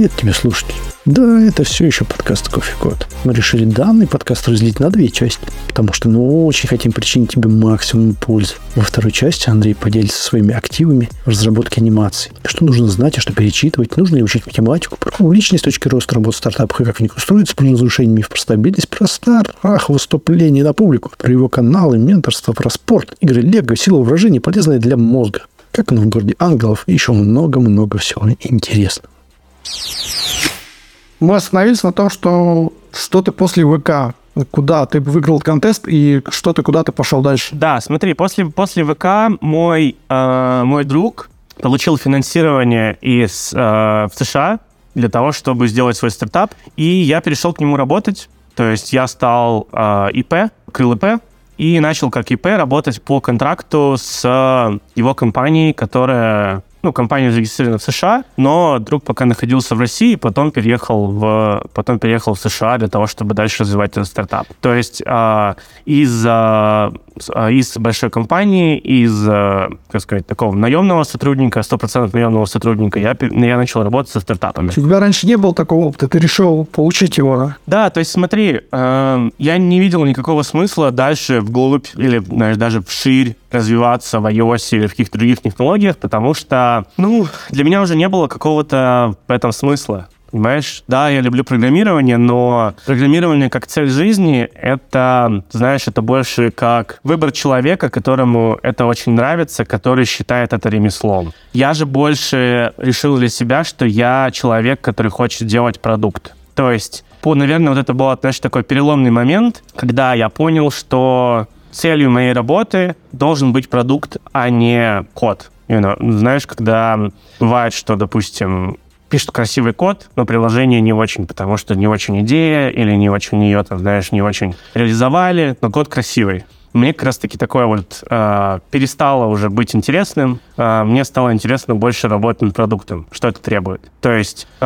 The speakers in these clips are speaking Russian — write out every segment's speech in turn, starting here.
Привет тебе, слушатель. Да, это все еще подкаст Кофе Код. Мы решили данный подкаст разделить на две части, потому что ну очень хотим причинить тебе максимум пользы. Во второй части Андрей поделится своими активами в разработке анимаций. Что нужно знать, а что перечитывать, нужно ли учить математику, про личность точки роста работы стартапов и как в них устроиться, про разрушение миф, про стабильность, про страх выступления на публику, про его каналы, менторство, про спорт, игры Лего, сила выражения, полезная для мозга. Как он в городе ангелов еще много-много всего интересного мы остановились на том, что что ты после ВК, куда ты выиграл контест и что ты, куда ты пошел дальше. Да, смотри, после, после ВК мой, э, мой друг получил финансирование из, э, в США для того, чтобы сделать свой стартап, и я перешел к нему работать. То есть я стал э, ИП, открыл ИП, и начал как ИП работать по контракту с его компанией, которая ну, компания зарегистрирована в США, но друг пока находился в России, потом переехал в, потом переехал в США для того, чтобы дальше развивать этот стартап. То есть э, из, э, из большой компании, из, э, как сказать, такого наемного сотрудника, 100% наемного сотрудника, я, я начал работать со стартапами. У тебя раньше не было такого опыта, ты решил получить его, да? Да, то есть смотри, э, я не видел никакого смысла дальше вглубь или, знаешь, даже вширь развиваться в iOS или в каких-то других технологиях, потому что, ну, для меня уже не было какого-то в этом смысла. Понимаешь? Да, я люблю программирование, но программирование как цель жизни — это, знаешь, это больше как выбор человека, которому это очень нравится, который считает это ремеслом. Я же больше решил для себя, что я человек, который хочет делать продукт. То есть, по, наверное, вот это был, знаешь, такой переломный момент, когда я понял, что целью моей работы должен быть продукт, а не код. You know, знаешь, когда бывает, что, допустим, пишут красивый код, но приложение не очень, потому что не очень идея или не очень ее, там, знаешь, не очень реализовали, но код красивый мне как раз-таки такое вот э, перестало уже быть интересным. Э, мне стало интересно больше работать над продуктом, что это требует. То есть э,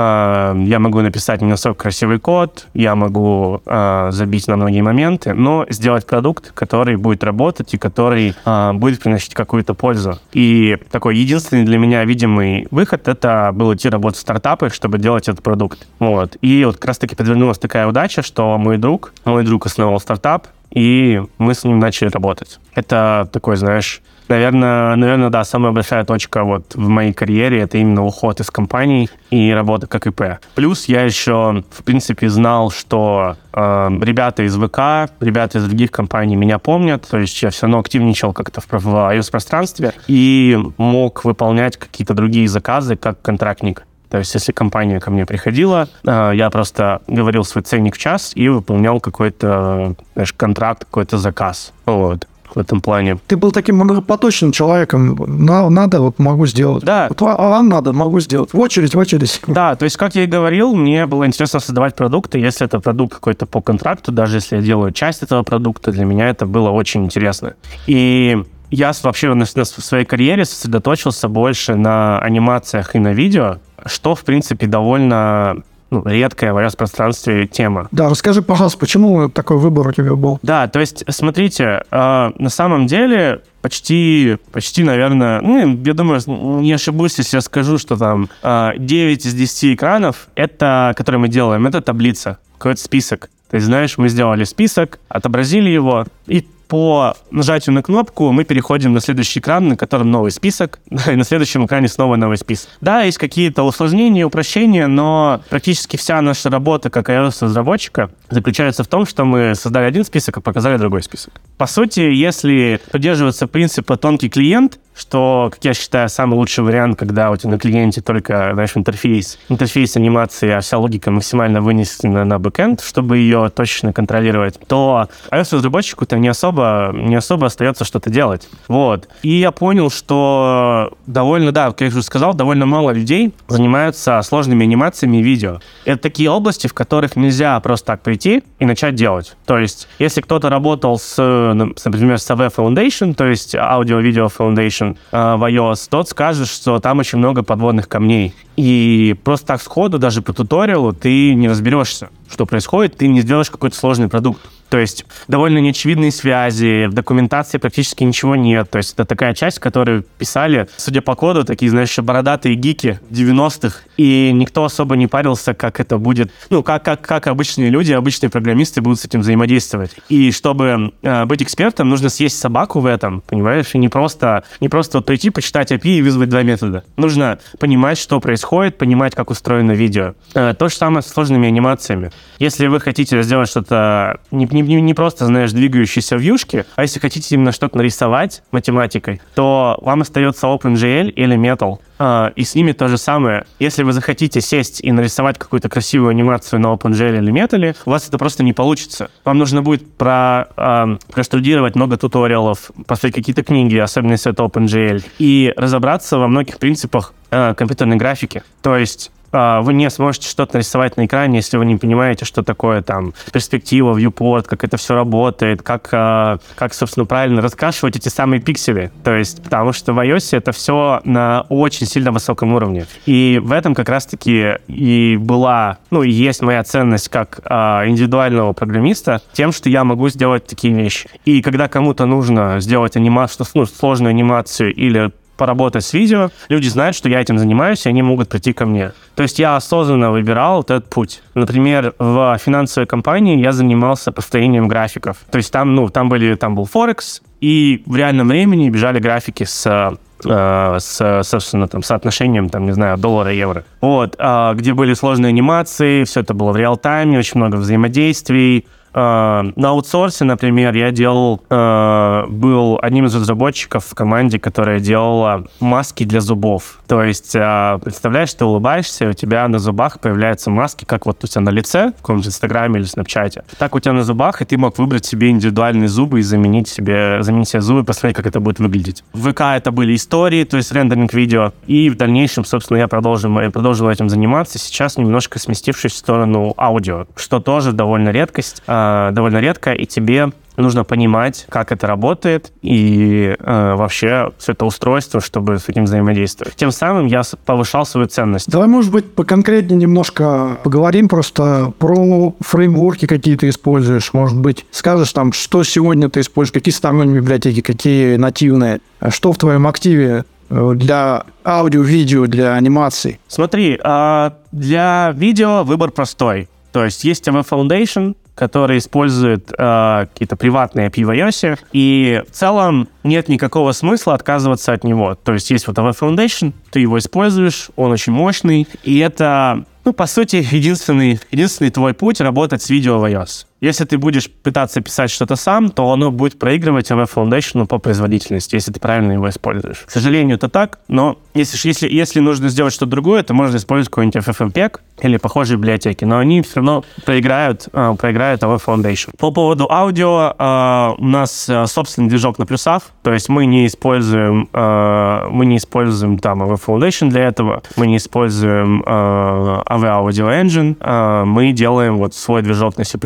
я могу написать не настолько красивый код, я могу э, забить на многие моменты, но сделать продукт, который будет работать и который э, будет приносить какую-то пользу. И такой единственный для меня видимый выход — это был идти работать в стартапы, чтобы делать этот продукт. Вот. И вот как раз-таки подвернулась такая удача, что мой друг, мой друг основал стартап, и мы с ним начали работать. Это такой, знаешь, наверное, наверное, да, самая большая точка вот в моей карьере это именно уход из компаний и работа как ИП. Плюс я еще, в принципе, знал, что э, ребята из ВК, ребята из других компаний меня помнят, то есть я все равно активничал как-то в, в iOS-пространстве и мог выполнять какие-то другие заказы как контрактник. То есть, если компания ко мне приходила, э, я просто говорил свой ценник в час и выполнял какой-то, знаешь, контракт, какой-то заказ. Вот в этом плане. Ты был таким многопоточным человеком. Надо, вот могу сделать. Да. Вот, а вам надо, могу сделать. В очередь, в очередь. Да, то есть, как я и говорил, мне было интересно создавать продукты. Если это продукт какой-то по контракту, даже если я делаю часть этого продукта, для меня это было очень интересно. И я вообще на, на своей карьере сосредоточился больше на анимациях и на видео, что, в принципе, довольно ну, редкая в iOS-пространстве тема. Да, расскажи, пожалуйста, почему такой выбор у тебя был? Да, то есть, смотрите, э, на самом деле почти, почти, наверное, ну, я думаю, не ошибусь, если я скажу, что там э, 9 из 10 экранов, это, которые мы делаем, это таблица, какой-то список. То есть, знаешь, мы сделали список, отобразили его, и по нажатию на кнопку мы переходим на следующий экран, на котором новый список, и на следующем экране снова новый список. Да, есть какие-то усложнения, упрощения, но практически вся наша работа как iOS-разработчика заключается в том, что мы создали один список, а показали другой список. По сути, если придерживаться принципа тонкий клиент, что, как я считаю, самый лучший вариант, когда у тебя на клиенте только, знаешь, интерфейс, интерфейс анимации, а вся логика максимально вынесена на бэкэнд, чтобы ее точно контролировать, то iOS-разработчику-то не особо, не особо остается что-то делать. Вот. И я понял, что довольно, да, как я уже сказал, довольно мало людей занимаются сложными анимациями и видео. Это такие области, в которых нельзя просто так прийти и начать делать. То есть, если кто-то работал с, например, с AV Foundation, то есть Audio Video Foundation э, в iOS, тот скажет, что там очень много подводных камней. И просто так сходу, даже по туториалу, ты не разберешься, что происходит, ты не сделаешь какой-то сложный продукт. То есть довольно неочевидные связи, в документации практически ничего нет. То есть это такая часть, которую писали, судя по коду, такие, знаешь, еще бородатые гики 90-х, и никто особо не парился, как это будет, ну, как, как, как обычные люди, обычные программисты будут с этим взаимодействовать. И чтобы э, быть экспертом, нужно съесть собаку в этом, понимаешь, и не просто, не просто вот прийти, почитать API и вызвать два метода. Нужно понимать, что происходит, понимать, как устроено видео. Э, то же самое с сложными анимациями. Если вы хотите сделать что-то не, не не, не просто, знаешь, двигающиеся вьюшки, а если хотите именно что-то нарисовать математикой, то вам остается OpenGL или Metal. Uh, и с ними то же самое. Если вы захотите сесть и нарисовать какую-то красивую анимацию на OpenGL или Metal, у вас это просто не получится. Вам нужно будет про, uh, простудировать много туториалов, посмотреть какие-то книги, особенно если это OpenGL, и разобраться во многих принципах uh, компьютерной графики. То есть а, вы не сможете что-то нарисовать на экране, если вы не понимаете, что такое там перспектива, viewport, как это все работает, как, а, как собственно, правильно раскрашивать эти самые пиксели. То есть, потому что в iOS это все на очень сильно высоком уровне. И в этом как раз-таки и была, ну, и есть моя ценность как а, индивидуального программиста тем, что я могу сделать такие вещи. И когда кому-то нужно сделать анимацию, ну, сложную анимацию или поработать с видео, люди знают, что я этим занимаюсь, и они могут прийти ко мне. То есть я осознанно выбирал вот этот путь. Например, в финансовой компании я занимался построением графиков. То есть там, ну, там были, там был Форекс, и в реальном времени бежали графики с э, с, собственно, там, соотношением, там, не знаю, доллара-евро. Вот, а, где были сложные анимации, все это было в реал-тайме, очень много взаимодействий, на аутсорсе, например, я делал, э, был одним из разработчиков в команде, которая делала маски для зубов. То есть, э, представляешь, ты улыбаешься, у тебя на зубах появляются маски, как вот у тебя на лице, в каком-то Инстаграме или Снапчате. Так у тебя на зубах, и ты мог выбрать себе индивидуальные зубы и заменить себе, заменить себе зубы, посмотреть, как это будет выглядеть. В ВК это были истории, то есть рендеринг видео. И в дальнейшем, собственно, я продолжил, я продолжил этим заниматься, сейчас немножко сместившись в сторону аудио, что тоже довольно редкость э, довольно редко, и тебе нужно понимать, как это работает и э, вообще все это устройство, чтобы с этим взаимодействовать. Тем самым я повышал свою ценность. Давай, может быть, поконкретнее немножко поговорим просто про фреймворки, какие ты используешь. Может быть, скажешь там, что сегодня ты используешь, какие сторонние библиотеки, какие нативные, что в твоем активе э, для аудио, видео, для анимации? Смотри, а, для видео выбор простой. То есть есть AV Foundation, который использует э, какие-то приватные API в iOS, и в целом нет никакого смысла отказываться от него. То есть есть вот AV Foundation, ты его используешь, он очень мощный, и это, ну, по сути, единственный, единственный твой путь работать с видео в iOS. Если ты будешь пытаться писать что-то сам, то оно будет проигрывать MF Foundation по производительности, если ты правильно его используешь. К сожалению, это так, но если, если, если нужно сделать что-то другое, то можно использовать какой-нибудь FFmpeg или похожие библиотеки, но они все равно проиграют, э, проиграют MF Foundation. По поводу аудио, э, у нас э, собственный движок на плюсах, то есть мы не используем, э, мы не используем там MF Foundation для этого, мы не используем э, AV Audio Engine, э, мы делаем вот свой движок на C++,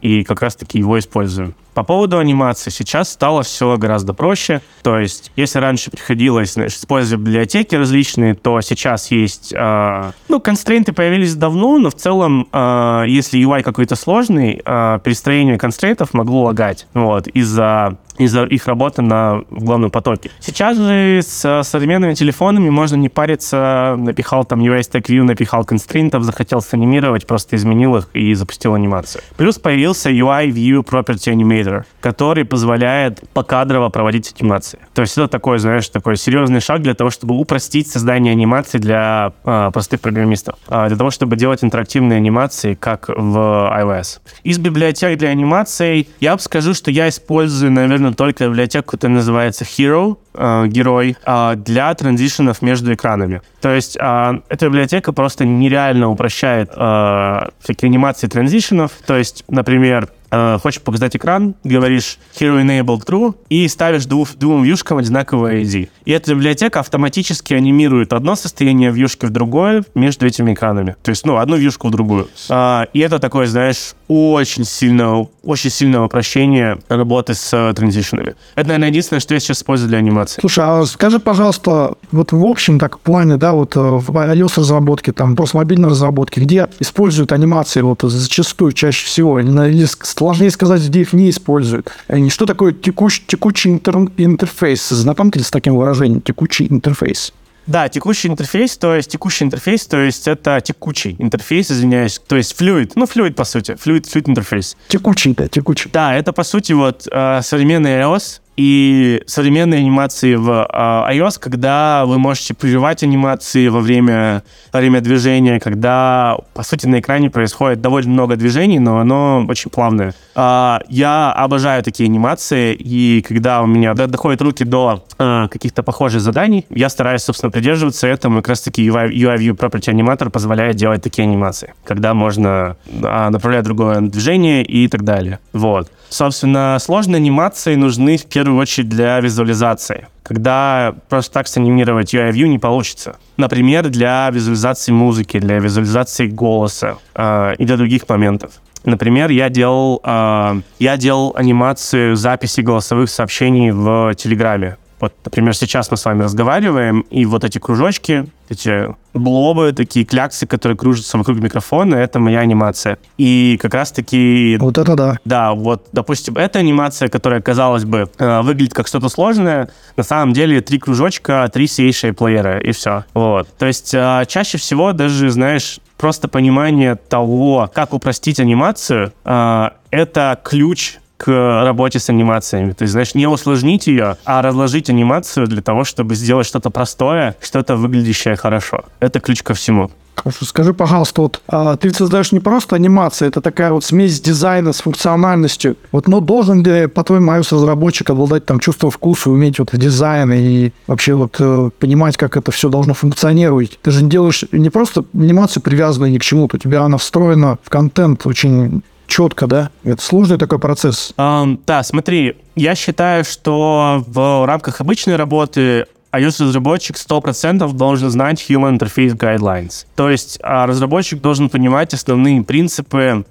и как раз-таки его используем. По поводу анимации сейчас стало все гораздо проще. То есть, если раньше приходилось знаешь, использовать библиотеки различные, то сейчас есть... Э, ну, констрейнты появились давно, но в целом, э, если UI какой-то сложный, э, перестроение констрейнтов могло лагать. Вот, из-за из-за их работы на главном потоке. Сейчас же с современными телефонами можно не париться, напихал там UI Stack View, напихал констрейнтов, захотел санимировать, просто изменил их и запустил анимацию. Плюс появился UI View Property Animator, который позволяет покадрово проводить анимации. То есть это такой, знаешь, такой серьезный шаг для того, чтобы упростить создание анимации для а, простых программистов, а, для того, чтобы делать интерактивные анимации, как в iOS. Из библиотек для анимации я бы скажу, что я использую, наверное, нужно только библиотеку, которая называется Hero, э, герой, э, для транзишенов между экранами. То есть э, эта библиотека просто нереально упрощает э, всякие анимации транзишенов. То есть, например, э, хочешь показать экран, говоришь hero enabled true и ставишь двух, двум вьюшкам одинаковое ID. И эта библиотека автоматически анимирует одно состояние вьюшки в другое между этими экранами. То есть, ну, одну вьюшку в другую. А, и это такое, знаешь, очень сильно, очень сильное упрощение работы с э, транзишенами. Это, наверное, единственное, что я сейчас использую для анимации. Слушай, а скажи, пожалуйста, вот в общем так в плане, да, вот э, в iOS-разработке, там, просто мобильной разработке, где используют анимации вот зачастую, чаще всего, или сложнее сказать, где их не используют. И что такое текущий, текущий интер- интерфейс? Знакомы ли с таким выражением, текущий интерфейс? Да, текущий интерфейс, то есть текущий интерфейс, то есть это текучий интерфейс, извиняюсь, то есть fluid, ну fluid по сути, fluid, fluid интерфейс. Текучий, да, текучий. Да, это по сути вот э, современный iOS, и современные анимации в э, iOS, когда вы можете прерывать анимации во время, во время движения, когда, по сути, на экране происходит довольно много движений, но оно очень плавное. Э, я обожаю такие анимации, и когда у меня доходят руки до э, каких-то похожих заданий, я стараюсь, собственно, придерживаться этому, и как раз-таки UI, UI Property Animator позволяет делать такие анимации, когда можно э, направлять другое движение и так далее. Вот. Собственно, сложные анимации нужны в первую очередь для визуализации. Когда просто так санимировать UI-View не получится. Например, для визуализации музыки, для визуализации голоса э, и для других моментов. Например, я делал, э, я делал анимацию записи голосовых сообщений в Телеграме. Вот, например, сейчас мы с вами разговариваем, и вот эти кружочки, эти блобы, такие кляксы, которые кружатся вокруг микрофона, это моя анимация. И как раз-таки... Вот это да. Да, вот, допустим, эта анимация, которая, казалось бы, э, выглядит как что-то сложное, на самом деле три кружочка, три CA плеера, и все. Вот. То есть э, чаще всего даже, знаешь, просто понимание того, как упростить анимацию, э, это ключ к работе с анимациями. То есть, знаешь, не усложнить ее, а разложить анимацию для того, чтобы сделать что-то простое, что-то выглядящее хорошо. Это ключ ко всему. Хорошо, скажи, пожалуйста, вот а, ты создаешь не просто анимацию, это такая вот смесь дизайна с функциональностью. Вот, но должен ли, по-твоему, iOS-разработчик обладать там чувством вкуса, уметь вот дизайн и вообще вот э, понимать, как это все должно функционировать? Ты же делаешь не просто анимацию, привязанную ни к чему-то, у тебя она встроена в контент очень четко, да? Это сложный такой процесс. Um, да, смотри, я считаю, что в рамках обычной работы iOS-разработчик 100% должен знать Human Interface Guidelines. То есть а, разработчик должен понимать основные принципы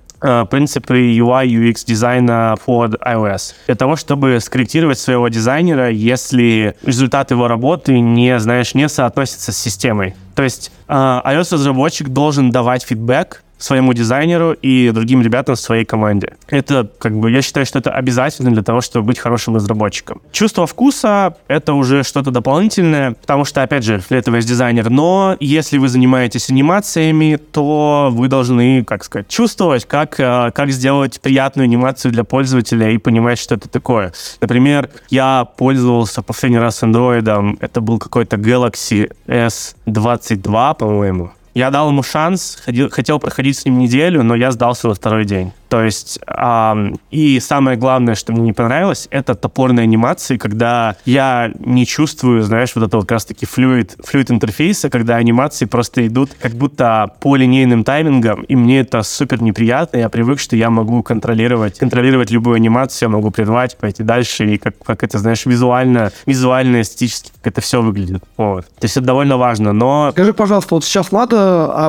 принципы UI, UX дизайна под iOS. Для того, чтобы скорректировать своего дизайнера, если результат его работы не, знаешь, не соотносится с системой. То есть iOS-разработчик должен давать фидбэк своему дизайнеру и другим ребятам в своей команде. Это, как бы, я считаю, что это обязательно для того, чтобы быть хорошим разработчиком. Чувство вкуса — это уже что-то дополнительное, потому что, опять же, для этого есть дизайнер. Но если вы занимаетесь анимациями, то вы должны, как сказать, чувствовать, как, э, как сделать приятную анимацию для пользователя и понимать, что это такое. Например, я пользовался последний раз Android, это был какой-то Galaxy S22, по-моему. Я дал ему шанс, ходил, хотел проходить с ним неделю, но я сдался во второй день. То есть, эм, и самое главное, что мне не понравилось, это топорные анимации, когда я не чувствую, знаешь, вот это вот как раз-таки флюид, флюид интерфейса, когда анимации просто идут как будто по линейным таймингам, и мне это супер неприятно, я привык, что я могу контролировать, контролировать любую анимацию, я могу прервать, пойти дальше, и как, как это, знаешь, визуально, визуально, эстетически, как это все выглядит. Вот. То есть это довольно важно, но... Скажи, пожалуйста, вот сейчас надо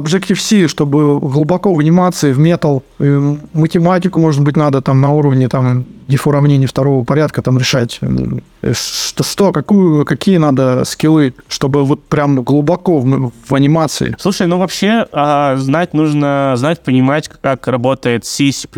Objective-C, чтобы глубоко в анимации, в метал, мы математику, может быть, надо там на уровне там диф уравнений второго порядка там решать. Что, что какую, какие надо скиллы, чтобы вот прям глубоко в, в анимации? Слушай, ну вообще а, знать нужно, знать, понимать, как работает C, C++,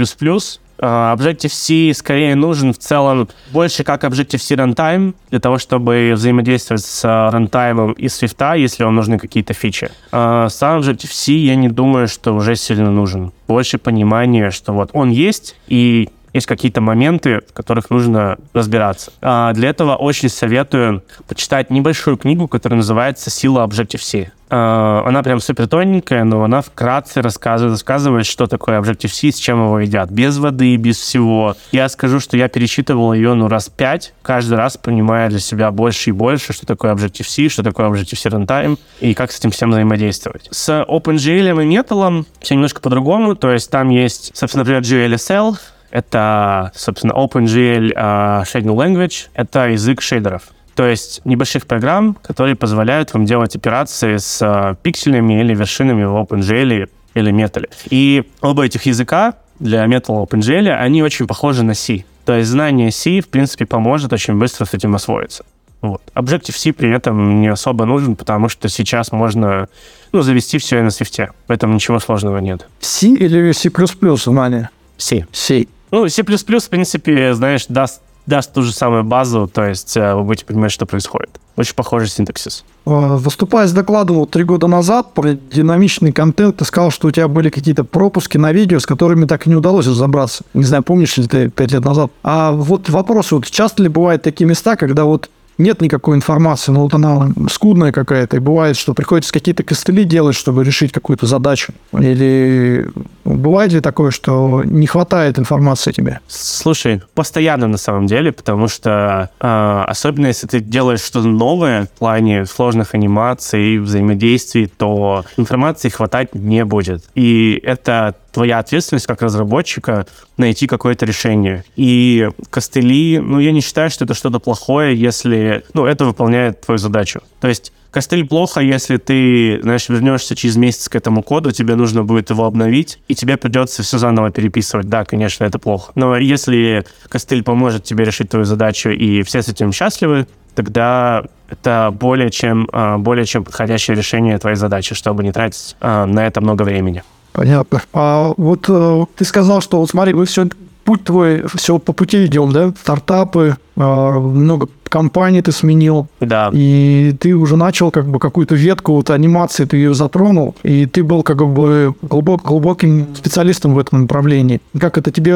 Objective-C скорее нужен в целом больше как Objective-C runtime, для того, чтобы взаимодействовать с рантаймом и Swift, если вам нужны какие-то фичи. Сам Objective-C я не думаю, что уже сильно нужен. Больше понимания, что вот он есть, и есть какие-то моменты, в которых нужно разбираться. А для этого очень советую почитать небольшую книгу, которая называется «Сила Objective-C». А, она прям супер тоненькая, но она вкратце рассказывает, рассказывает, что такое Objective-C, с чем его едят. Без воды, без всего. Я скажу, что я перечитывал ее ну раз пять, каждый раз понимая для себя больше и больше, что такое Objective-C, что такое Objective-C Runtime и как с этим всем взаимодействовать. С OpenGL и Metal все немножко по-другому, то есть там есть, собственно, например, GLSL, Это, собственно, OpenGL uh, Shading Language. Это язык шейдеров. То есть небольших программ, которые позволяют вам делать операции с uh, пикселями или вершинами в OpenGL или Metal. И оба этих языка для Metal OpenGL, они очень похожи на C. То есть знание C, в принципе, поможет очень быстро с этим освоиться. Вот. Objective-C при этом не особо нужен, потому что сейчас можно ну, завести все на свифте. В этом ничего сложного нет. C или C++ знание? C. C. Ну, C++, в принципе, знаешь, даст, даст ту же самую базу, то есть э, вы будете понимать, что происходит. Очень похожий синтаксис. Выступая с докладом вот три года назад про динамичный контент, ты сказал, что у тебя были какие-то пропуски на видео, с которыми так и не удалось разобраться. Не знаю, помнишь ли ты пять лет назад. А вот вопрос, вот часто ли бывают такие места, когда вот нет никакой информации, но вот она скудная какая-то, и бывает, что приходится какие-то костыли делать, чтобы решить какую-то задачу. Или бывает ли такое, что не хватает информации тебе? Слушай, постоянно на самом деле, потому что э, особенно если ты делаешь что-то новое в плане сложных анимаций, взаимодействий, то информации хватать не будет. И это твоя ответственность как разработчика найти какое-то решение. И костыли, ну, я не считаю, что это что-то плохое, если, ну, это выполняет твою задачу. То есть Костыль плохо, если ты, знаешь, вернешься через месяц к этому коду, тебе нужно будет его обновить, и тебе придется все заново переписывать. Да, конечно, это плохо. Но если костыль поможет тебе решить твою задачу, и все с этим счастливы, тогда это более чем, а, более чем подходящее решение твоей задачи, чтобы не тратить а, на это много времени. Понятно. А вот э, ты сказал, что вот смотри, мы все путь твой, все по пути идем, да? Стартапы, э, много компании ты сменил. Да. И ты уже начал как бы какую-то ветку вот анимации, ты ее затронул, и ты был как бы глубок, глубоким специалистом в этом направлении. Как это тебе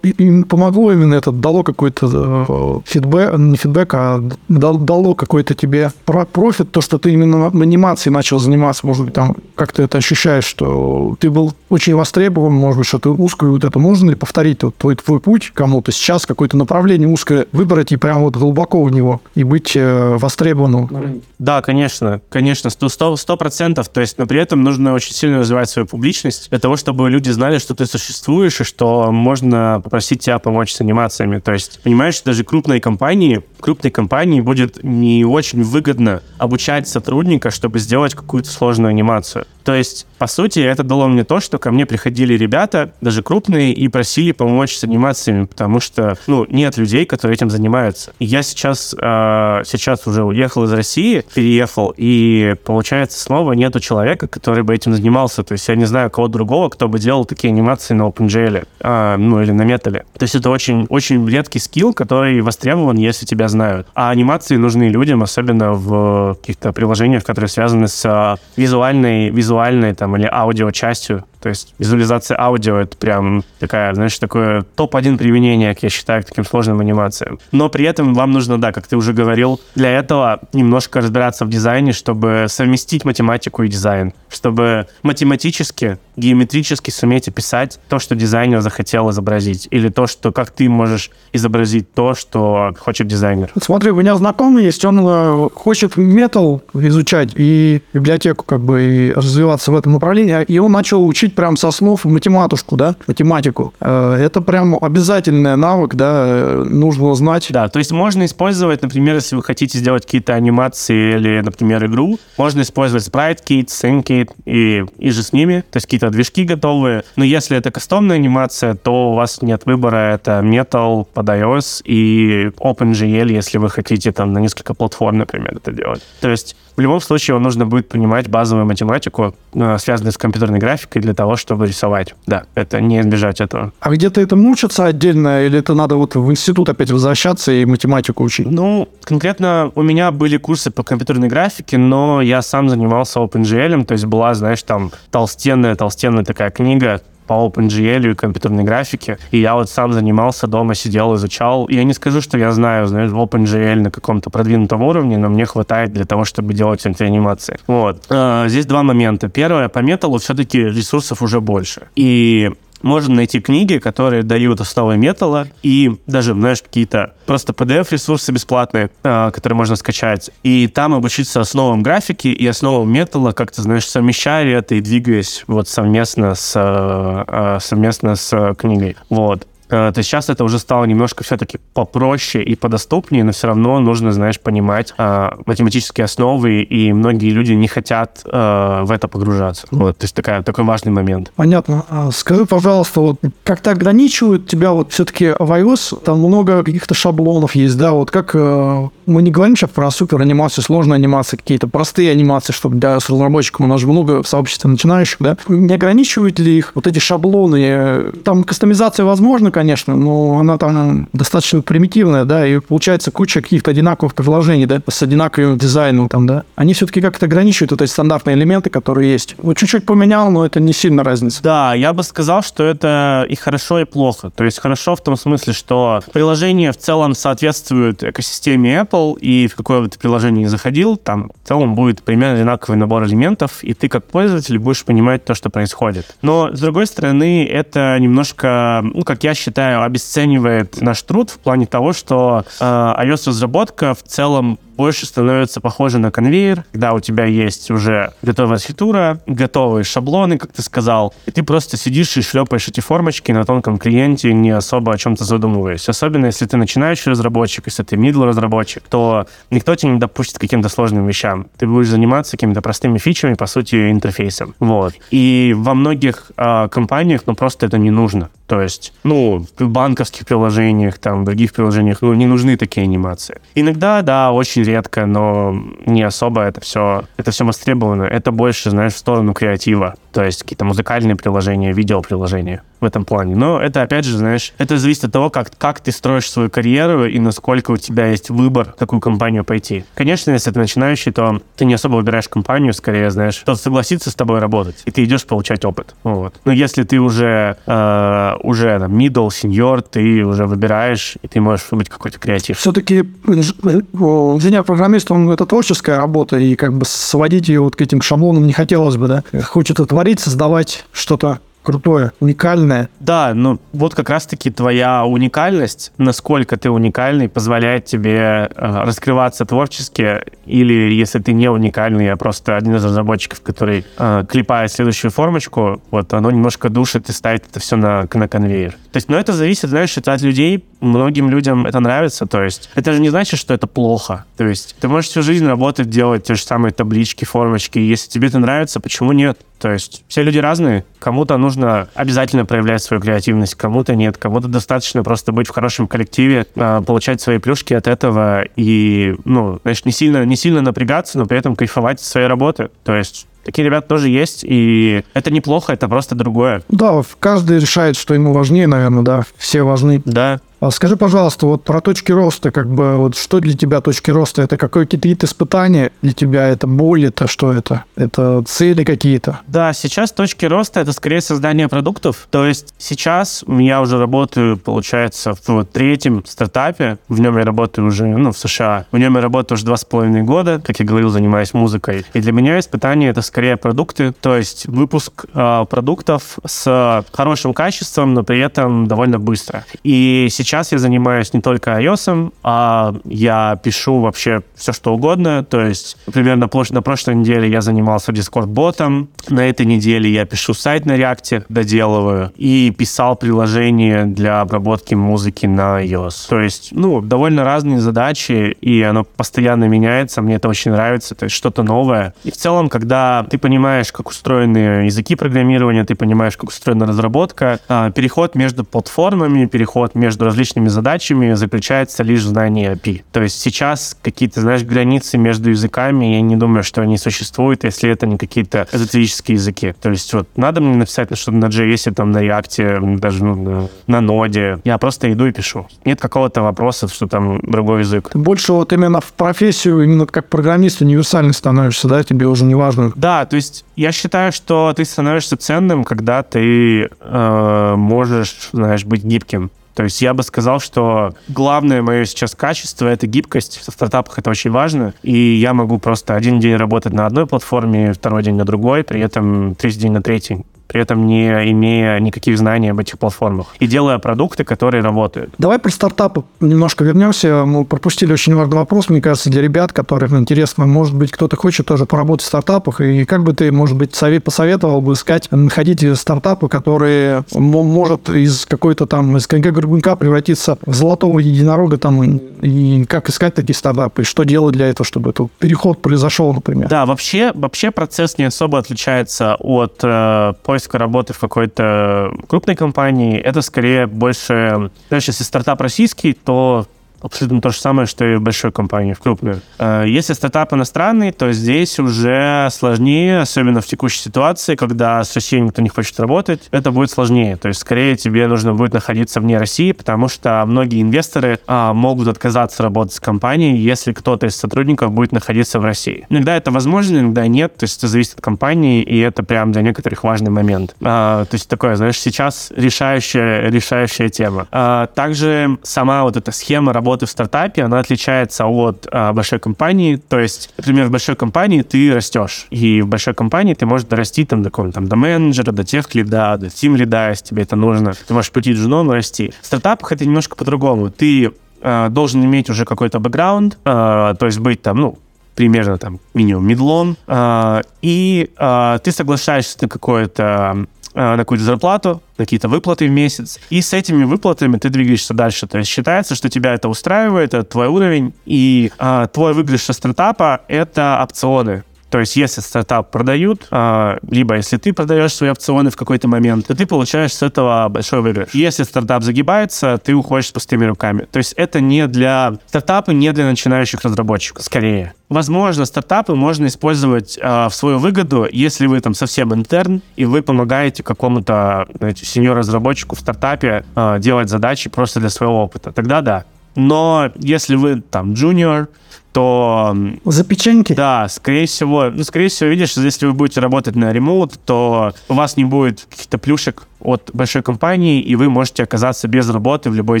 им помогло именно это? Дало какой-то э, фидбэк, не фидбэк, а дало какой-то тебе профит, то, что ты именно в анимации начал заниматься, может быть, там как ты это ощущаешь, что ты был очень востребован, может быть, что ты узкую вот это можно ли повторить вот твой, твой путь кому-то сейчас, какое-то направление узкое выбрать и прям вот глубоко в него и быть э, востребованным. Да, конечно, конечно, сто процентов. То есть, но при этом нужно очень сильно развивать свою публичность для того, чтобы люди знали, что ты существуешь и что можно попросить тебя помочь с анимациями. То есть, понимаешь, даже крупные компании, крупной компании будет не очень выгодно обучать сотрудника, чтобы сделать какую-то сложную анимацию. То есть, по сути, это дало мне то, что ко мне приходили ребята, даже крупные, и просили помочь с анимациями, потому что, ну, нет людей, которые этим занимаются. Я сейчас, э, сейчас уже уехал из России, переехал, и, получается, снова нету человека, который бы этим занимался. То есть я не знаю кого другого, кто бы делал такие анимации на OpenGL, э, ну, или на Metal. То есть это очень, очень редкий скилл, который востребован, если тебя знают. А анимации нужны людям, особенно в каких-то приложениях, которые связаны с э, визуальной, визуальной визуальной там, или аудио частью. То есть визуализация аудио — это прям такая, знаешь, такое топ-1 применение, я считаю, к таким сложным анимациям. Но при этом вам нужно, да, как ты уже говорил, для этого немножко разбираться в дизайне, чтобы совместить математику и дизайн, чтобы математически, геометрически суметь описать то, что дизайнер захотел изобразить, или то, что как ты можешь изобразить то, что хочет дизайнер. Смотри, у меня знакомый есть, он э, хочет метал изучать и библиотеку как бы и развиваться в этом направлении, и он начал учить учить прям со слов математушку, да, математику. Э, это прям обязательный навык, да, нужно знать. Да, то есть можно использовать, например, если вы хотите сделать какие-то анимации или, например, игру, можно использовать SpriteKit, SceneKit и, и же с ними, то есть какие-то движки готовые. Но если это кастомная анимация, то у вас нет выбора, это Metal под iOS и OpenGL, если вы хотите там на несколько платформ, например, это делать. То есть в любом случае вам нужно будет понимать базовую математику, э, связанную с компьютерной графикой, для того, чтобы рисовать. Да, это не избежать этого. А где-то это учатся отдельно, или это надо вот в институт опять возвращаться и математику учить? Ну, конкретно у меня были курсы по компьютерной графике, но я сам занимался OpenGL, то есть была, знаешь, там толстенная-толстенная такая книга, по OpenGL и компьютерной графике. И я вот сам занимался дома, сидел, изучал. И я не скажу, что я знаю, знаешь, OpenGL на каком-то продвинутом уровне, но мне хватает для того, чтобы делать эти анимации. Вот. А, здесь два момента. Первое, по металлу все-таки ресурсов уже больше. И можно найти книги, которые дают основы металла, и даже, знаешь, какие-то просто PDF-ресурсы бесплатные, э, которые можно скачать, и там обучиться основам графики и основам металла, как-то, знаешь, совмещая это и двигаясь вот совместно с, э, совместно с книгой. Вот. Э, то есть сейчас это уже стало немножко все-таки попроще и подоступнее, но все равно нужно, знаешь, понимать э, математические основы, и многие люди не хотят э, в это погружаться. Вот, то есть такая, такой важный момент. Понятно. А скажи, пожалуйста, вот как-то ограничивают тебя вот все-таки в iOS? Там много каких-то шаблонов есть, да? Вот как э, мы не говорим сейчас про супер анимацию, сложные анимации, какие-то простые анимации, чтобы для разработчиков у нас же много в сообществе начинающих, да? Не ограничивают ли их вот эти шаблоны? Там кастомизация возможна, конечно, но она там достаточно примитивная, да, и получается куча каких-то одинаковых приложений, да, с одинаковым дизайном там, да. Они все-таки как-то ограничивают вот эти стандартные элементы, которые есть. Вот чуть-чуть поменял, но это не сильно разница. Да, я бы сказал, что это и хорошо, и плохо. То есть хорошо в том смысле, что приложение в целом соответствует экосистеме Apple, и в какое бы ты приложение не заходил, там в целом будет примерно одинаковый набор элементов, и ты как пользователь будешь понимать то, что происходит. Но, с другой стороны, это немножко, ну, как я считаю, обесценивает наш труд в плане того, что э, iOS-разработка в целом больше становится похоже на конвейер, когда у тебя есть уже готовая архитектура, готовые шаблоны, как ты сказал, и ты просто сидишь и шлепаешь эти формочки на тонком клиенте, не особо о чем-то задумываясь. Особенно если ты начинающий разработчик, если ты middle разработчик, то никто тебя не допустит к каким-то сложным вещам. Ты будешь заниматься какими-то простыми фичами, по сути, интерфейсом. Вот. И во многих э, компаниях, ну, просто это не нужно. То есть, ну, в банковских приложениях, там, в других приложениях, ну, не нужны такие анимации. Иногда, да, очень редко, но не особо это все, это все востребовано. Это больше, знаешь, в сторону креатива. То есть какие-то музыкальные приложения, видеоприложения в этом плане. Но это, опять же, знаешь, это зависит от того, как, как ты строишь свою карьеру и насколько у тебя есть выбор, в какую компанию пойти. Конечно, если ты начинающий, то ты не особо выбираешь компанию, скорее, знаешь, кто согласится с тобой работать, и ты идешь получать опыт. Вот. Но если ты уже, э, уже там, middle, senior, ты уже выбираешь, и ты можешь выбрать какой-то креатив. Все-таки инженер-программист, он это творческая работа, и как бы сводить ее вот к этим шаблонам не хотелось бы, да? Хочется творить, создавать что-то крутое, уникальное. Да, ну вот как раз-таки твоя уникальность, насколько ты уникальный, позволяет тебе э, раскрываться творчески, или если ты не уникальный, а просто один из разработчиков, который э, клепает следующую формочку, вот оно немножко душит и ставит это все на, на конвейер. То есть, но это зависит, знаешь, это от людей, многим людям это нравится, то есть это же не значит, что это плохо. То есть ты можешь всю жизнь работать, делать те же самые таблички, формочки, если тебе это нравится, почему нет? То есть все люди разные. Кому-то нужно обязательно проявлять свою креативность, кому-то нет. Кому-то достаточно просто быть в хорошем коллективе, а, получать свои плюшки от этого и, ну, знаешь, не сильно, не сильно напрягаться, но при этом кайфовать от своей работы. То есть Такие ребята тоже есть, и это неплохо, это просто другое. Да, каждый решает, что ему важнее, наверное, да. Все важны. Да, а скажи, пожалуйста, вот про точки роста, как бы, вот что для тебя точки роста? Это какие-то вид испытания для тебя? Это боль? Это что это? Это цели какие-то? Да, сейчас точки роста — это скорее создание продуктов. То есть сейчас я уже работаю, получается, в третьем стартапе. В нем я работаю уже, ну, в США. В нем я работаю уже два с половиной года, как я говорил, занимаюсь музыкой. И для меня испытание — это скорее продукты, то есть выпуск э, продуктов с хорошим качеством, но при этом довольно быстро. И сейчас я занимаюсь не только iOS, а я пишу вообще все, что угодно. То есть, например, на, на прошлой неделе я занимался Discord-ботом, на этой неделе я пишу сайт на React, доделываю, и писал приложение для обработки музыки на iOS. То есть, ну, довольно разные задачи, и оно постоянно меняется, мне это очень нравится, то есть что-то новое. И в целом, когда ты понимаешь, как устроены языки программирования, ты понимаешь, как устроена разработка, а, переход между платформами, переход между различными различными задачами заключается лишь в знании API. То есть сейчас какие-то, знаешь, границы между языками, я не думаю, что они существуют, если это не какие-то эзотерические языки. То есть вот надо мне написать что-то на JS, там, на React, даже ну, на, на ноде. Я просто иду и пишу. Нет какого-то вопроса, что там другой язык. Ты больше вот именно в профессию, именно как программист универсальный становишься, да? Тебе уже не важно. Да, то есть я считаю, что ты становишься ценным, когда ты э, можешь, знаешь, быть гибким. То есть я бы сказал, что главное мое сейчас качество — это гибкость. В стартапах это очень важно. И я могу просто один день работать на одной платформе, второй день на другой, при этом третий день на третий при этом не имея никаких знаний об этих платформах. И делая продукты, которые работают. Давай про стартапы немножко вернемся. Мы пропустили очень важный вопрос, мне кажется, для ребят, которым интересно. Может быть, кто-то хочет тоже поработать в стартапах. И как бы ты, может быть, совет посоветовал бы искать, находить стартапы, которые может из какой-то там, из КГ превратиться в золотого единорога там, и как искать такие стартапы, и что делать для этого, чтобы этот переход произошел, например. Да, вообще, вообще процесс не особо отличается от э, поиска работы в какой-то крупной компании. Это скорее больше... Знаешь, если стартап российский, то абсолютно то же самое, что и в большой компании, в крупной. Э, если стартап иностранный, то здесь уже сложнее, особенно в текущей ситуации, когда с Россией никто не хочет работать, это будет сложнее. То есть, скорее, тебе нужно будет находиться вне России, потому что многие инвесторы а, могут отказаться работать с компанией, если кто-то из сотрудников будет находиться в России. Иногда это возможно, иногда нет, то есть это зависит от компании, и это прям для некоторых важный момент. А, то есть такое, знаешь, сейчас решающая, решающая тема. А, также сама вот эта схема работы работы в стартапе, она отличается от а, большой компании. То есть, например, в большой компании ты растешь, и в большой компании ты можешь дорасти там до какого-то там до менеджера, до тех лида, до тим лида, если тебе это нужно. Ты можешь пойти женом расти. В стартапах это немножко по-другому. Ты а, должен иметь уже какой-то бэкграунд, а, то есть быть там, ну, примерно там минимум медлом, а, и а, ты соглашаешься на какое-то Э, на какую-то зарплату, какие-то выплаты в месяц. И с этими выплатами ты двигаешься дальше. То есть считается, что тебя это устраивает, это твой уровень, и а, твой выигрыш со стартапа — это опционы. То есть, если стартап продают, а, либо если ты продаешь свои опционы в какой-то момент, то ты получаешь с этого большой выигрыш. Если стартап загибается, ты уходишь с пустыми руками. То есть, это не для... Стартапы не для начинающих разработчиков, скорее. Возможно, стартапы можно использовать э, в свою выгоду, если вы там совсем интерн, и вы помогаете какому-то, сеньор-разработчику в стартапе э, делать задачи просто для своего опыта. Тогда да. Но если вы там junior, то... За печеньки? Да, скорее всего. Ну, скорее всего, видишь, если вы будете работать на ремоут, то у вас не будет каких-то плюшек от большой компании, и вы можете оказаться без работы в любой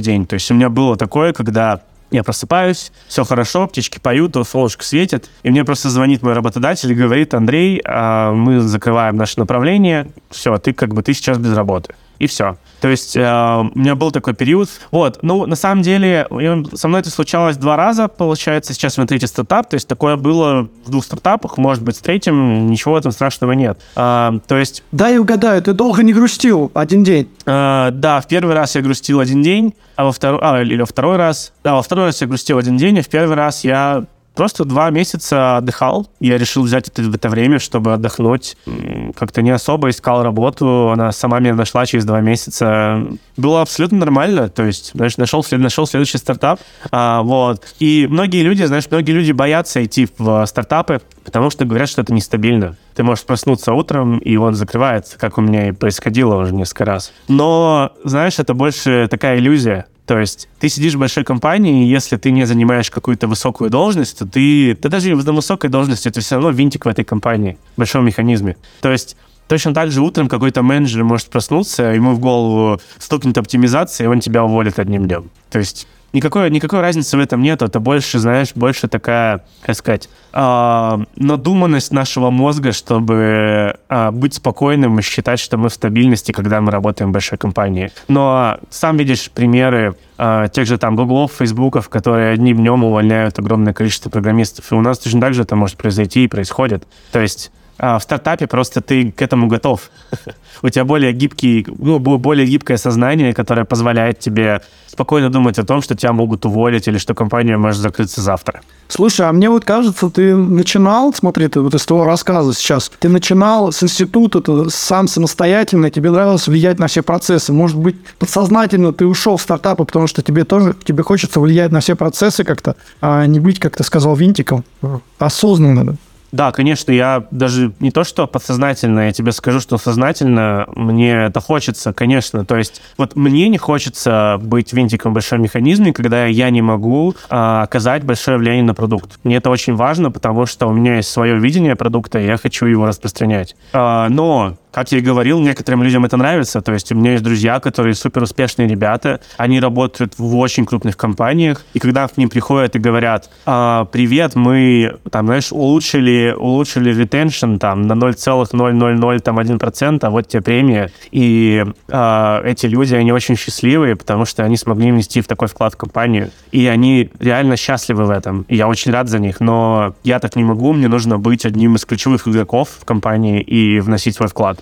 день. То есть у меня было такое, когда я просыпаюсь, все хорошо, птички поют, солнышко светит, и мне просто звонит мой работодатель и говорит, Андрей, а, мы закрываем наше направление, все, ты как бы ты сейчас без работы и все. То есть э, у меня был такой период. Вот, ну, на самом деле, со мной это случалось два раза, получается, сейчас меня третий стартап, то есть такое было в двух стартапах, может быть, с третьим, ничего там страшного нет. Э, то есть... Да, я угадаю, ты долго не грустил один день. Э, да, в первый раз я грустил один день, а во второй... А, или во второй раз... Да, во второй раз я грустил один день, а в первый раз я Просто два месяца отдыхал. Я решил взять это, это время, чтобы отдохнуть. Как-то не особо искал работу. Она сама меня нашла через два месяца. Было абсолютно нормально. То есть, знаешь, нашел, нашел следующий стартап. А, вот. И многие люди, знаешь, многие люди боятся идти в стартапы, потому что говорят, что это нестабильно. Ты можешь проснуться утром, и он закрывается, как у меня и происходило уже несколько раз. Но, знаешь, это больше такая иллюзия. То есть ты сидишь в большой компании, и если ты не занимаешь какую-то высокую должность, то ты, ты даже на высокой должности, это все равно винтик в этой компании, в большом механизме. То есть Точно так же утром какой-то менеджер может проснуться, ему в голову стукнет оптимизация, и он тебя уволит одним днем. То есть никакой, никакой разницы в этом нет. Это больше, знаешь, больше такая, как сказать, э, надуманность нашего мозга, чтобы э, быть спокойным и считать, что мы в стабильности, когда мы работаем в большой компании. Но сам видишь примеры э, тех же там Гуглов, Фейсбуков, которые одним днем увольняют огромное количество программистов. И у нас точно так же это может произойти и происходит. То есть а в стартапе просто ты к этому готов. У тебя более гибкий, ну, более гибкое сознание, которое позволяет тебе спокойно думать о том, что тебя могут уволить или что компания может закрыться завтра. Слушай, а мне вот кажется, ты начинал, смотри, ты вот из твоего рассказа сейчас, ты начинал с института, ты сам самостоятельно, тебе нравилось влиять на все процессы. Может быть, подсознательно ты ушел в стартапы, потому что тебе тоже, тебе хочется влиять на все процессы как-то, а не быть, как ты сказал, винтиком. Осознанно. Да, конечно, я даже не то, что подсознательно, я тебе скажу, что сознательно мне это хочется, конечно. То есть вот мне не хочется быть винтиком в большом механизме, когда я не могу а, оказать большое влияние на продукт. Мне это очень важно, потому что у меня есть свое видение продукта, и я хочу его распространять. А, но как я и говорил, некоторым людям это нравится. То есть у меня есть друзья, которые супер успешные ребята, они работают в очень крупных компаниях, и когда к ним приходят и говорят, а, привет, мы, там, знаешь, улучшили, улучшили ретеншн там на 0,000 там 1%, а вот тебе премия. И а, эти люди, они очень счастливые, потому что они смогли внести в такой вклад в компанию. И они реально счастливы в этом. И я очень рад за них. Но я так не могу, мне нужно быть одним из ключевых игроков в компании и вносить свой вклад.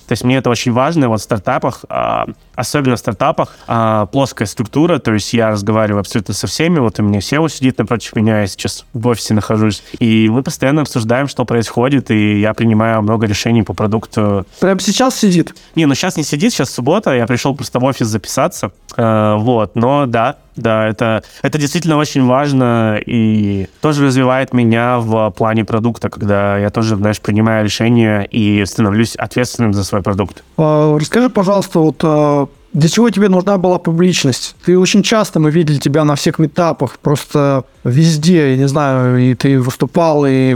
То есть мне это очень важно вот в стартапах, а, особенно в стартапах, а, плоская структура, то есть я разговариваю абсолютно со всеми, вот у меня SEO сидит напротив меня, я сейчас в офисе нахожусь, и мы постоянно обсуждаем, что происходит, и я принимаю много решений по продукту. Прямо сейчас сидит? Не, ну сейчас не сидит, сейчас суббота, я пришел просто в офис записаться, а, вот, но да, да, это, это действительно очень важно и тоже развивает меня в плане продукта, когда я тоже, знаешь, принимаю решения и становлюсь ответственным за свой продукт. А, расскажи, пожалуйста, вот а, для чего тебе нужна была публичность? Ты очень часто мы видели тебя на всех метапах, просто везде, я не знаю, и ты выступал, и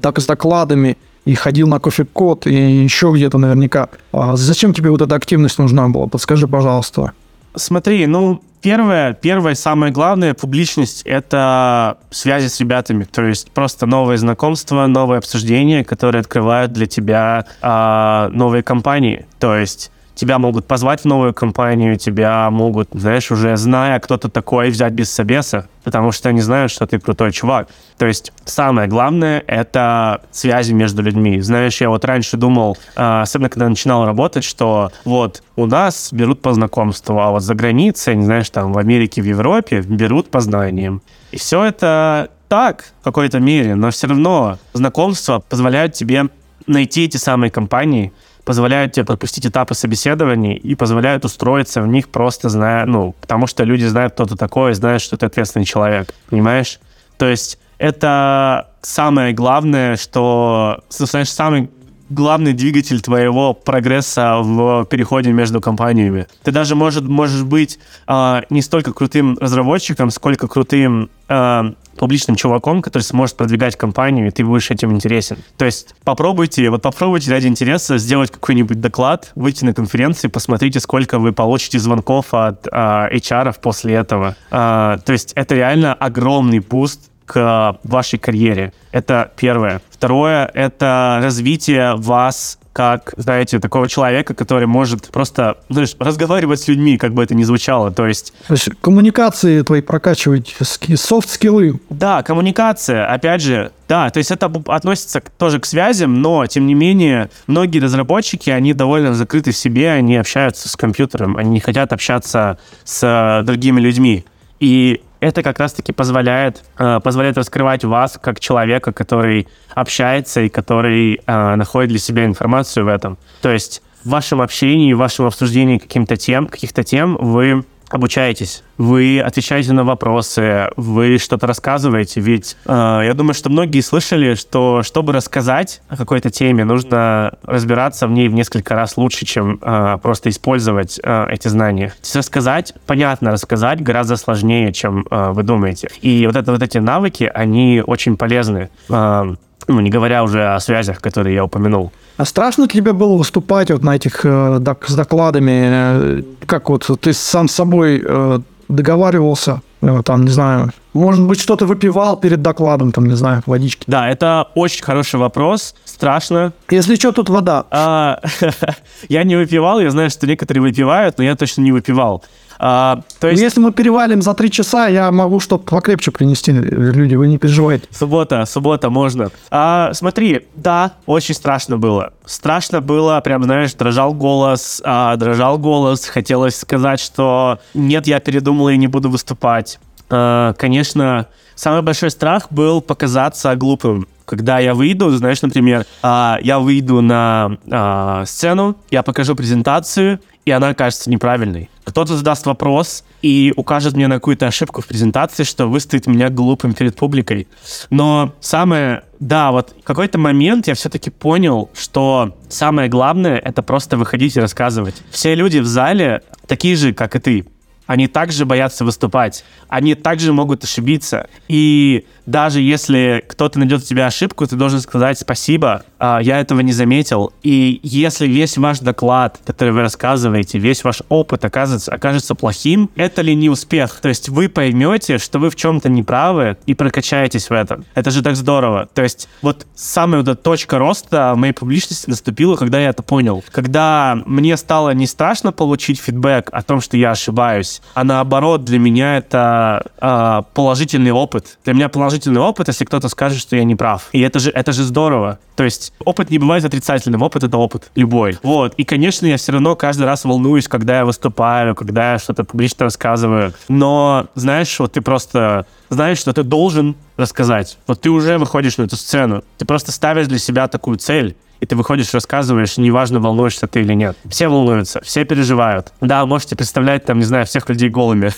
так с докладами, и ходил на кофе-код, и еще где-то наверняка. А зачем тебе вот эта активность нужна была? Подскажи, пожалуйста. Смотри, ну, Первое, первое, самое главное, публичность — это связи с ребятами. То есть просто новые знакомства, новые обсуждения, которые открывают для тебя э, новые компании. То есть тебя могут позвать в новую компанию, тебя могут, знаешь, уже зная, кто ты такой, взять без собеса, потому что они знают, что ты крутой чувак. То есть самое главное — это связи между людьми. Знаешь, я вот раньше думал, а, особенно когда начинал работать, что вот у нас берут по знакомству, а вот за границей, не знаешь, там в Америке, в Европе берут по знаниям. И все это так, в какой-то мере, но все равно знакомства позволяют тебе найти эти самые компании, позволяют тебе пропустить этапы собеседований и позволяют устроиться в них просто зная, ну, потому что люди знают, кто ты такой, знают, что ты ответственный человек, понимаешь? То есть это самое главное, что, знаешь, самый главный двигатель твоего прогресса в переходе между компаниями. Ты даже может, можешь быть э, не столько крутым разработчиком, сколько крутым э, публичным чуваком, который сможет продвигать компанию, и ты будешь этим интересен. То есть попробуйте, вот попробуйте ради интереса сделать какой-нибудь доклад, выйти на конференции, посмотрите, сколько вы получите звонков от э, HR после этого. Э, то есть это реально огромный boost к вашей карьере. Это первое. Второе — это развитие вас как, знаете, такого человека, который может просто, знаешь, разговаривать с людьми, как бы это ни звучало, то есть... То есть коммуникации твои прокачивать, софт-скиллы. Да, коммуникация, опять же, да, то есть это относится тоже к связям, но, тем не менее, многие разработчики, они довольно закрыты в себе, они общаются с компьютером, они не хотят общаться с другими людьми. И это как раз-таки позволяет, э, позволяет раскрывать вас как человека, который общается и который э, находит для себя информацию в этом. То есть в вашем общении, в вашем обсуждении каким-то тем, каких-то тем вы обучаетесь, вы отвечаете на вопросы, вы что-то рассказываете. Ведь э, я думаю, что многие слышали, что чтобы рассказать о какой-то теме, нужно разбираться в ней в несколько раз лучше, чем э, просто использовать э, эти знания. Рассказать, понятно, рассказать гораздо сложнее, чем э, вы думаете. И вот, это, вот эти навыки, они очень полезны. Э, ну, не говоря уже о связях, которые я упомянул. А страшно тебе было выступать вот на этих э, док- с докладами? Э, как вот ты сам с собой э, договаривался, э, там, не знаю, может быть, что-то выпивал перед докладом, там, не знаю, водички? Да, это очень хороший вопрос. Страшно. Если что, тут вода. А, я не выпивал, я знаю, что некоторые выпивают, но я точно не выпивал. А, то есть... Если мы перевалим за три часа, я могу что-то покрепче принести, люди, вы не переживайте. Суббота, суббота, можно. А, смотри, да, очень страшно было. Страшно было, прям, знаешь, дрожал голос, а, дрожал голос, хотелось сказать, что нет, я передумал и не буду выступать. А, конечно, самый большой страх был показаться глупым когда я выйду, знаешь, например, а, я выйду на а, сцену, я покажу презентацию, и она окажется неправильной. Кто-то задаст вопрос и укажет мне на какую-то ошибку в презентации, что выставит меня глупым перед публикой. Но самое... Да, вот в какой-то момент я все-таки понял, что самое главное — это просто выходить и рассказывать. Все люди в зале такие же, как и ты. Они также боятся выступать, они также могут ошибиться. И даже если кто-то найдет у тебя ошибку, ты должен сказать спасибо, а, я этого не заметил. И если весь ваш доклад, который вы рассказываете, весь ваш опыт окажется, окажется плохим, это ли не успех? То есть вы поймете, что вы в чем-то неправы и прокачаетесь в этом. Это же так здорово. То есть вот самая вот эта точка роста моей публичности наступила, когда я это понял. Когда мне стало не страшно получить фидбэк о том, что я ошибаюсь, а наоборот, для меня это э, положительный опыт. Для меня положительный положительный опыт, если кто-то скажет, что я не прав. И это же, это же здорово. То есть опыт не бывает отрицательным, опыт — это опыт, любой. Вот. И, конечно, я все равно каждый раз волнуюсь, когда я выступаю, когда я что-то публично рассказываю. Но, знаешь, вот ты просто знаешь, что ты должен рассказать. Вот ты уже выходишь на эту сцену. Ты просто ставишь для себя такую цель и ты выходишь, рассказываешь, неважно, волнуешься ты или нет. Все волнуются, все переживают. Да, можете представлять, там, не знаю, всех людей голыми.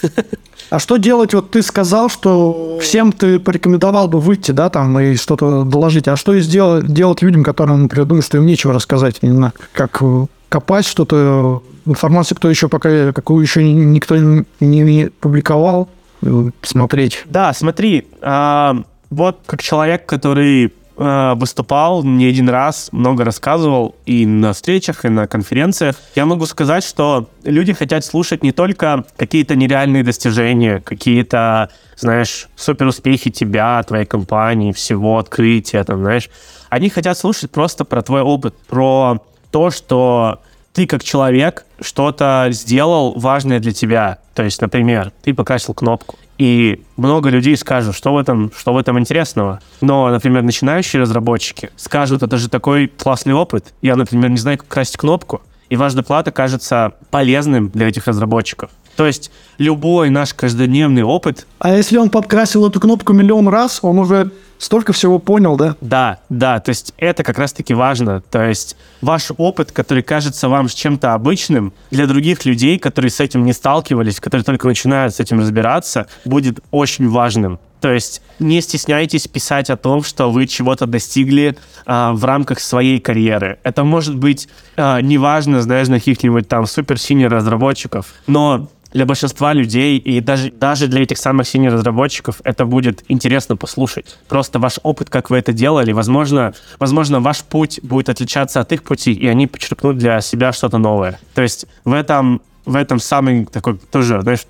А что делать? Вот ты сказал, что всем ты порекомендовал бы выйти, да, там, и что-то доложить. А что сделать, делать людям, которым, например, думают, что им нечего рассказать? Не знаю, как копать что-то, информацию, кто еще пока, какую еще никто не, не публиковал, смотреть. Да, смотри, а, вот как человек, который Э, выступал не один раз, много рассказывал и на встречах, и на конференциях. Я могу сказать, что люди хотят слушать не только какие-то нереальные достижения, какие-то, знаешь, суперуспехи тебя, твоей компании, всего, открытия, там, знаешь. Они хотят слушать просто про твой опыт, про то, что ты как человек что-то сделал важное для тебя. То есть, например, ты покрасил кнопку, и много людей скажут, что в этом, что в этом интересного. Но, например, начинающие разработчики скажут, это же такой классный опыт. Я, например, не знаю, как красить кнопку, и ваш доклад окажется полезным для этих разработчиков. То есть любой наш каждодневный опыт... А если он подкрасил эту кнопку миллион раз, он уже столько всего понял, да? Да, да, то есть это как раз-таки важно. То есть ваш опыт, который кажется вам чем-то обычным, для других людей, которые с этим не сталкивались, которые только начинают с этим разбираться, будет очень важным. То есть не стесняйтесь писать о том, что вы чего-то достигли а, в рамках своей карьеры. Это может быть а, неважно, знаешь, на каких-нибудь там супер-синий разработчиков, но для большинства людей и даже, даже для этих самых синих разработчиков это будет интересно послушать. Просто ваш опыт, как вы это делали, возможно, возможно, ваш путь будет отличаться от их пути, и они подчеркнут для себя что-то новое. То есть в этом в этом самый такой тоже, знаешь,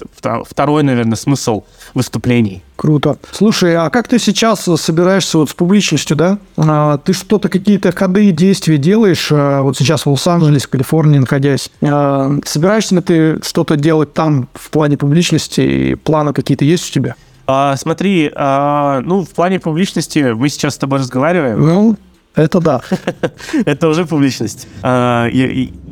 второй, наверное, смысл выступлений. Круто. Слушай, а как ты сейчас собираешься вот с публичностью, да? А, ты что-то, какие-то ходы и действия делаешь, а, вот сейчас в Лос-Анджелесе, в Калифорнии находясь. А, собираешься ли ты что-то делать там в плане публичности и планы какие-то есть у тебя? А, смотри, а, ну, в плане публичности мы сейчас с тобой разговариваем. Ну, это да. Это уже публичность.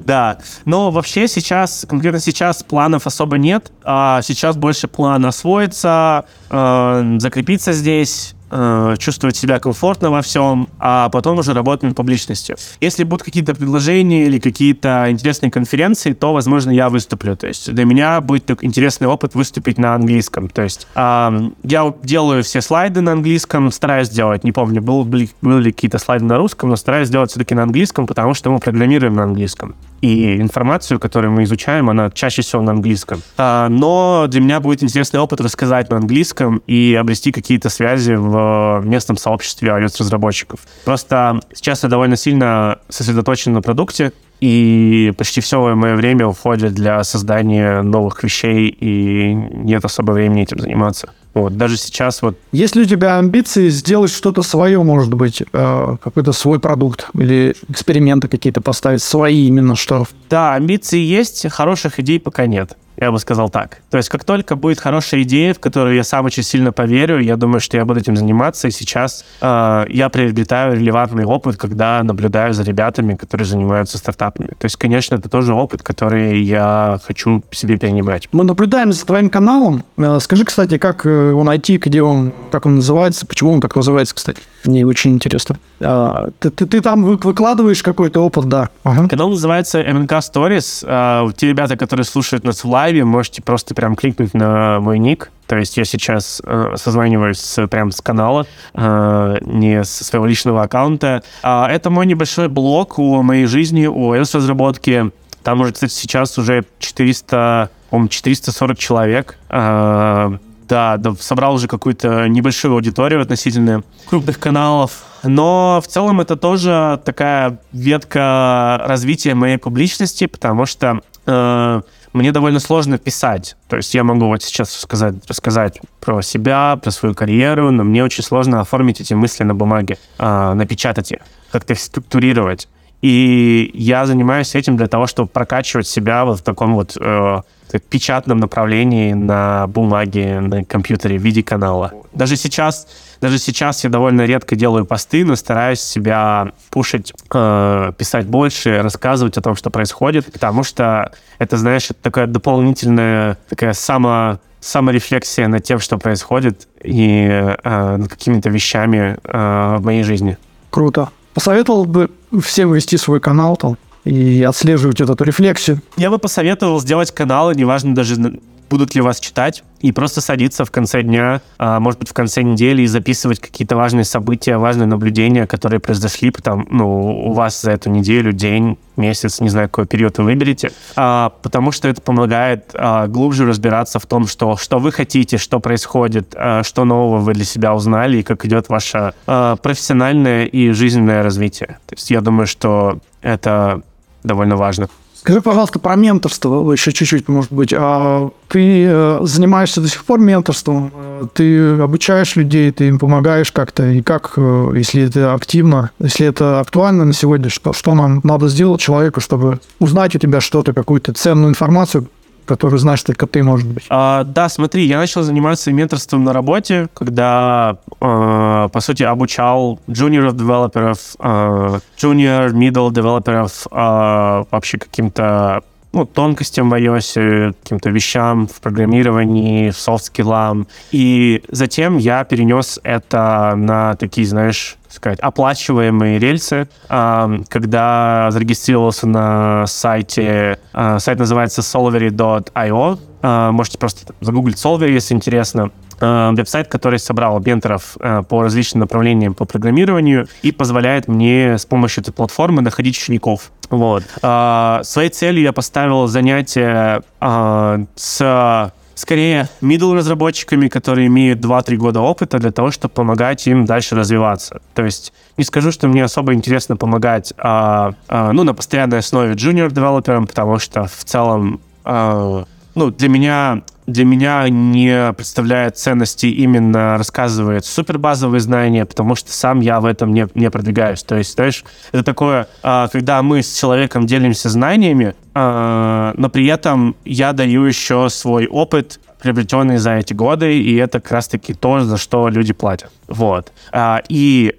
Да. Но вообще сейчас, конкретно сейчас планов особо нет. А сейчас больше план освоиться, а, закрепиться здесь, э, чувствовать себя комфортно во всем, а потом уже работать над публичностью. Если будут какие-то предложения или какие-то интересные конференции, то, возможно, я выступлю. То есть для меня будет интересный опыт выступить на английском. То есть э, я делаю все слайды на английском, стараюсь делать, не помню, был, были, были какие-то слайды на русском, но стараюсь делать все-таки на английском, потому что мы программируем на английском. И информацию, которую мы изучаем, она чаще всего на английском. А, но для меня будет интересный опыт рассказать на английском и обрести какие-то связи в местном сообществе iOS-разработчиков. Просто сейчас я довольно сильно сосредоточен на продукте, и почти все мое время уходит для создания новых вещей, и нет особо времени этим заниматься. Вот, даже сейчас вот... Есть ли у тебя амбиции сделать что-то свое, может быть, э, какой-то свой продукт или эксперименты какие-то поставить, свои именно что? Да, амбиции есть, хороших идей пока нет. Я бы сказал так. То есть, как только будет хорошая идея, в которую я сам очень сильно поверю, я думаю, что я буду этим заниматься. И сейчас э, я приобретаю релевантный опыт, когда наблюдаю за ребятами, которые занимаются стартапами. То есть, конечно, это тоже опыт, который я хочу себе перенимать. Мы наблюдаем за твоим каналом. Э, скажи, кстати, как э, его найти, где он, как он называется, почему он так называется, кстати. Мне очень интересно. А, ты, ты, ты там выкладываешь какой-то опыт, да. Ага. Канал называется MNK Stories. А, те ребята, которые слушают нас в лайве, можете просто прям кликнуть на мой ник. То есть я сейчас э, созваниваюсь с, прям с канала, э, не со своего личного аккаунта. А, это мой небольшой блог о моей жизни, о iOS-разработке. Там уже, кстати, сейчас уже 400 по-моему, 440 человек. А, да, да, собрал уже какую-то небольшую аудиторию относительно крупных каналов. Но в целом это тоже такая ветка развития моей публичности, потому что э, мне довольно сложно писать. То есть я могу вот сейчас сказать, рассказать про себя, про свою карьеру, но мне очень сложно оформить эти мысли на бумаге, э, напечатать их, как-то их структурировать. И я занимаюсь этим для того, чтобы прокачивать себя вот в таком вот э, печатном направлении на бумаге, на компьютере в виде канала. Даже сейчас, даже сейчас я довольно редко делаю посты, но стараюсь себя пушить, э, писать больше, рассказывать о том, что происходит, потому что это, знаешь, это такая дополнительная такая само саморефлексия над тем, что происходит, и э, над какими-то вещами э, в моей жизни. Круто. Посоветовал бы всем вести свой канал там, и отслеживать эту рефлексию. Я бы посоветовал сделать каналы, неважно даже будут ли вас читать, и просто садиться в конце дня, а, может быть, в конце недели и записывать какие-то важные события, важные наблюдения, которые произошли потом, ну, у вас за эту неделю, день, месяц, не знаю, какой период вы выберете, а, потому что это помогает а, глубже разбираться в том, что, что вы хотите, что происходит, а, что нового вы для себя узнали и как идет ваше а, профессиональное и жизненное развитие. То есть я думаю, что это довольно важно. Скажи, пожалуйста, про менторство еще чуть-чуть, может быть. А ты э, занимаешься до сих пор менторством? Э, ты обучаешь людей, ты им помогаешь как-то? И как, э, если это активно, если это актуально на сегодня, что, что нам надо сделать человеку, чтобы узнать у тебя что-то, какую-то ценную информацию, который знаешь только ты, может быть. А, да, смотри, я начал заниматься менторством на работе, когда, э, по сути, обучал junior девелоперов, junior, middle девелоперов э, вообще каким-то ну, тонкостям в iOS, каким-то вещам в программировании, софт-скиллам. И затем я перенес это на такие, знаешь, сказать, оплачиваемые рельсы, когда зарегистрировался на сайте, а, сайт называется solvery.io, а, можете просто загуглить Solvery, если интересно. А, веб-сайт, который собрал бентеров по различным направлениям по программированию и позволяет мне с помощью этой платформы находить учеников. Вот. Своей целью я поставил занятия с скорее middle разработчиками, которые имеют 2-3 года опыта для того, чтобы помогать им дальше развиваться. То есть не скажу, что мне особо интересно помогать а, а, ну, на постоянной основе junior девелоперам, потому что в целом а, ну, для меня для меня не представляет ценности именно рассказывает супербазовые знания, потому что сам я в этом не, не продвигаюсь. То есть, знаешь, это такое, а, когда мы с человеком делимся знаниями, а, но при этом я даю еще свой опыт, приобретенный за эти годы, и это как раз-таки то, за что люди платят. Вот. А, и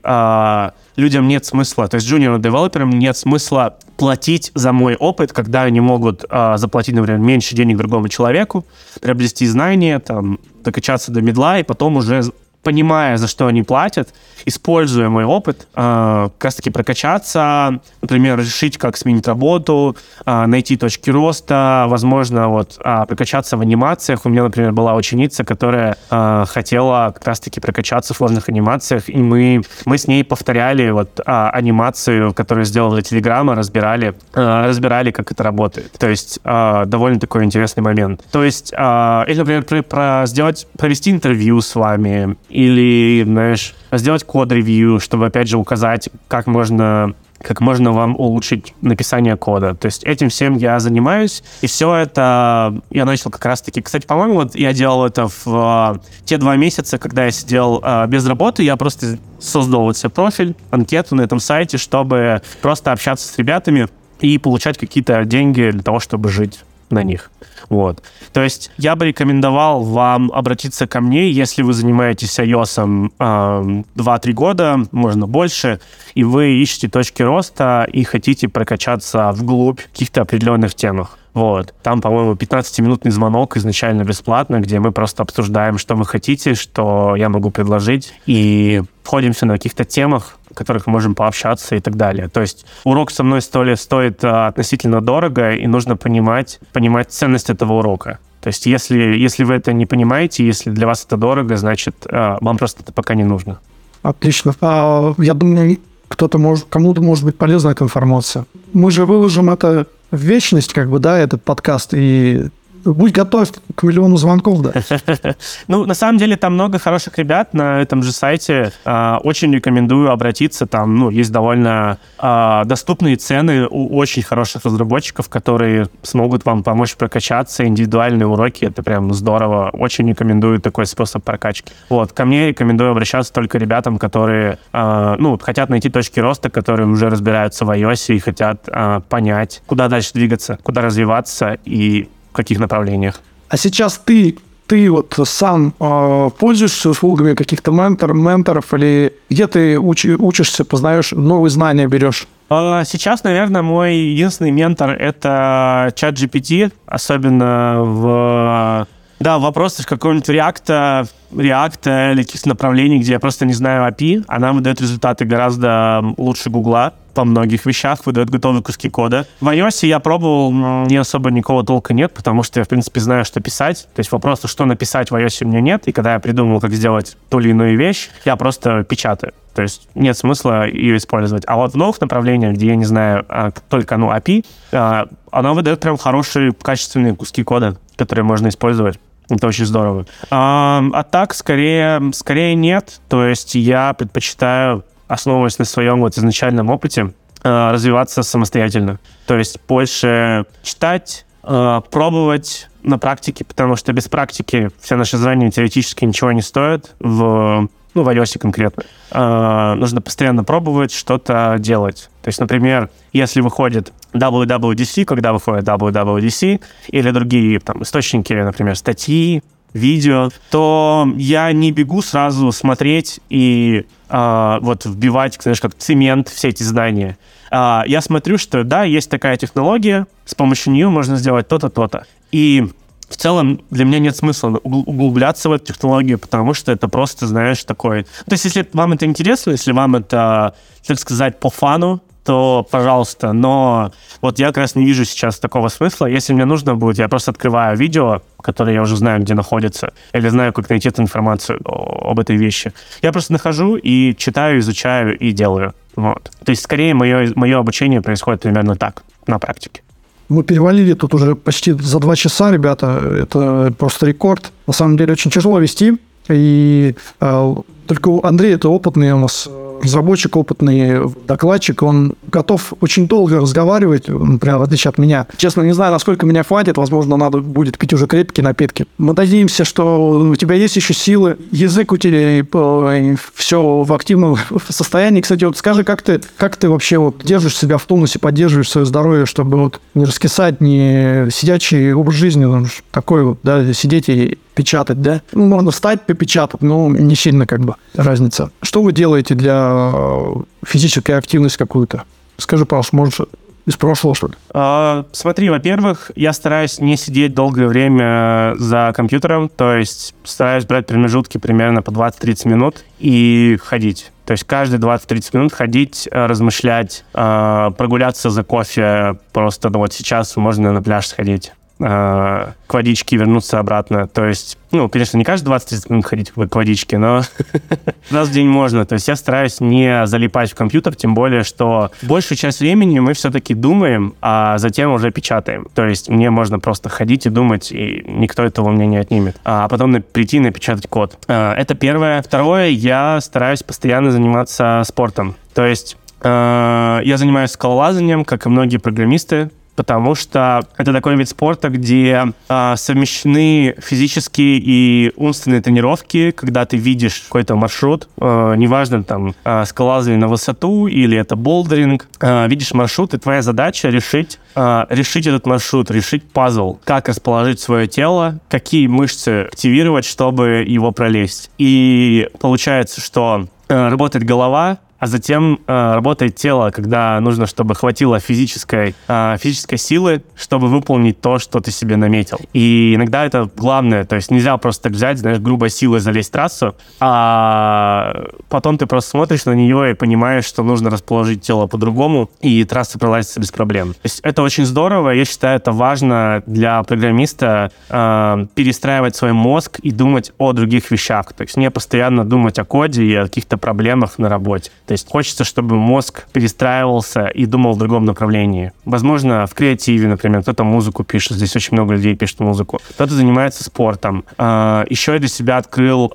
людям нет смысла, то есть junior-девелоперам нет смысла платить за мой опыт, когда они могут э, заплатить, например, меньше денег другому человеку, приобрести знания, там, докачаться до медла и потом уже понимая, за что они платят, используя мой опыт, э, как раз-таки прокачаться, например, решить, как сменить работу, э, найти точки роста, возможно, вот э, прокачаться в анимациях. У меня, например, была ученица, которая э, хотела как раз-таки прокачаться в сложных анимациях, и мы, мы с ней повторяли вот э, анимацию, которую сделала Телеграма, разбирали, разбирали, как это работает. То есть довольно такой интересный момент. То есть, или, например, про, про сделать, провести интервью с вами, или, знаешь, сделать код-ревью, чтобы, опять же, указать, как можно как можно вам улучшить написание кода. То есть этим всем я занимаюсь, и все это я начал как раз-таки... Кстати, по-моему, вот я делал это в uh, те два месяца, когда я сидел uh, без работы, я просто создал вот себе профиль, анкету на этом сайте, чтобы просто общаться с ребятами и получать какие-то деньги для того, чтобы жить на них. Вот. То есть я бы рекомендовал вам обратиться ко мне, если вы занимаетесь iOS э, 2-3 года, можно больше, и вы ищете точки роста и хотите прокачаться вглубь каких-то определенных темах. Вот. Там, по-моему, 15-минутный звонок изначально бесплатно, где мы просто обсуждаем, что вы хотите, что я могу предложить, и входимся на каких-то темах, которых мы можем пообщаться и так далее. То есть урок со мной стоит, стоит а, относительно дорого, и нужно понимать, понимать ценность этого урока. То есть если, если вы это не понимаете, если для вас это дорого, значит, а, вам просто это пока не нужно. Отлично. А, я думаю, кто-то может, кому-то может быть полезна эта информация. Мы же выложим это в вечность, как бы, да, этот подкаст, и будь готов к миллиону звонков, да. Ну, на самом деле, там много хороших ребят на этом же сайте. А, Очень рекомендую обратиться. Там, ну, есть довольно а, доступные цены у очень хороших разработчиков, которые смогут вам помочь прокачаться. Индивидуальные уроки — это прям здорово. Очень рекомендую такой способ прокачки. Вот, ко мне рекомендую обращаться только ребятам, которые, а, ну, хотят найти точки роста, которые уже разбираются в iOS и хотят понять, куда дальше двигаться, куда развиваться и в каких направлениях. А сейчас ты, ты вот сам э, пользуешься услугами каких-то ментор, менторов или где ты учи- учишься, познаешь новые знания, берешь? А, Сейчас, наверное, мой единственный ментор — это чат GPT, особенно в да, в вопросах какого-нибудь реакта, реакта или каких-то направлений, где я просто не знаю API, она выдает результаты гораздо лучше Гугла по многих вещах, выдает готовые куски кода. В iOS я пробовал, не особо никакого толка нет, потому что я, в принципе, знаю, что писать. То есть вопроса, что написать в iOS у меня нет, и когда я придумал, как сделать ту или иную вещь, я просто печатаю. То есть нет смысла ее использовать. А вот в новых направлениях, где я не знаю а, только ну, API, а, она выдает прям хорошие, качественные куски кода, которые можно использовать. Это очень здорово. А, а так, скорее, скорее нет. То есть я предпочитаю, основываясь на своем вот изначальном опыте, а, развиваться самостоятельно. То есть больше читать, а, пробовать на практике, потому что без практики все наши знания теоретически ничего не стоят в ну, в iOS конкретно. А, нужно постоянно пробовать, что-то делать. То есть, например, если выходит WWDC, когда выходит WWDC, или другие там источники, например, статьи, видео, то я не бегу сразу смотреть и а, вот вбивать, знаешь, как цемент все эти знания. А, я смотрю, что да, есть такая технология, с помощью нее можно сделать то-то, то-то. И в целом для меня нет смысла угл- углубляться в эту технологию, потому что это просто, знаешь, такой... То есть если вам это интересно, если вам это, так сказать, по фану, то пожалуйста. Но вот я как раз не вижу сейчас такого смысла. Если мне нужно будет, я просто открываю видео, которое я уже знаю, где находится, или знаю, как найти эту информацию об этой вещи. Я просто нахожу и читаю, изучаю и делаю. Вот. То есть скорее мое, мое обучение происходит примерно так, на практике. Мы перевалили тут уже почти за два часа, ребята. Это просто рекорд. На самом деле очень тяжело вести. И э, только Андрей это опытный у нас э, разработчик, опытный докладчик. Он готов очень долго разговаривать, например, в отличие от меня. Честно, не знаю, насколько меня хватит. Возможно, надо будет пить уже крепкие напитки. Мы надеемся, что у тебя есть еще силы. Язык у тебя все в активном состоянии. Кстати, вот скажи, как ты, как ты вообще вот держишь себя в тонусе, поддерживаешь свое здоровье, чтобы вот не раскисать, не сидячий образ жизни, ну, такой вот, да, сидеть и печатать, да? Ну, можно встать, попечатать, но не сильно как бы разница. Что вы делаете для э, физической активности какую-то? Скажи, пожалуйста, может, из прошлого, что ли? А, Смотри, во-первых, я стараюсь не сидеть долгое время за компьютером, то есть стараюсь брать промежутки примерно по 20-30 минут и ходить. То есть каждые 20-30 минут ходить, э, размышлять, э, прогуляться за кофе, просто ну, вот сейчас можно на пляж сходить э, к водичке вернуться обратно. То есть, ну, конечно, не каждые 20-30 минут ходить к водичке, но раз в день можно. То есть я стараюсь не залипать в компьютер, тем более, что большую часть времени мы все-таки думаем, а затем уже печатаем. То есть мне можно просто ходить и думать, и никто этого у меня не отнимет. А потом прийти и напечатать код. Э, Это первое. Второе, я стараюсь постоянно заниматься спортом. То есть э, я занимаюсь скалолазанием, как и многие программисты, потому что это такой вид спорта, где а, совмещены физические и умственные тренировки, когда ты видишь какой-то маршрут, а, неважно, там, а, скалолазание на высоту или это болдеринг, а, видишь маршрут, и твоя задача решить, а, решить этот маршрут, решить пазл, как расположить свое тело, какие мышцы активировать, чтобы его пролезть. И получается, что э, работает голова, а затем э, работает тело, когда нужно, чтобы хватило физической, э, физической силы, чтобы выполнить то, что ты себе наметил. И иногда это главное, то есть нельзя просто так взять, знаешь, грубой силой залезть в трассу, а потом ты просто смотришь на нее и понимаешь, что нужно расположить тело по-другому, и трасса пролазится без проблем. То есть это очень здорово, я считаю, это важно для программиста э, перестраивать свой мозг и думать о других вещах, то есть не постоянно думать о коде и о каких-то проблемах на работе. То есть хочется, чтобы мозг перестраивался и думал в другом направлении. Возможно, в креативе, например, кто-то музыку пишет, здесь очень много людей пишет музыку, кто-то занимается спортом. А, Еще я для себя открыл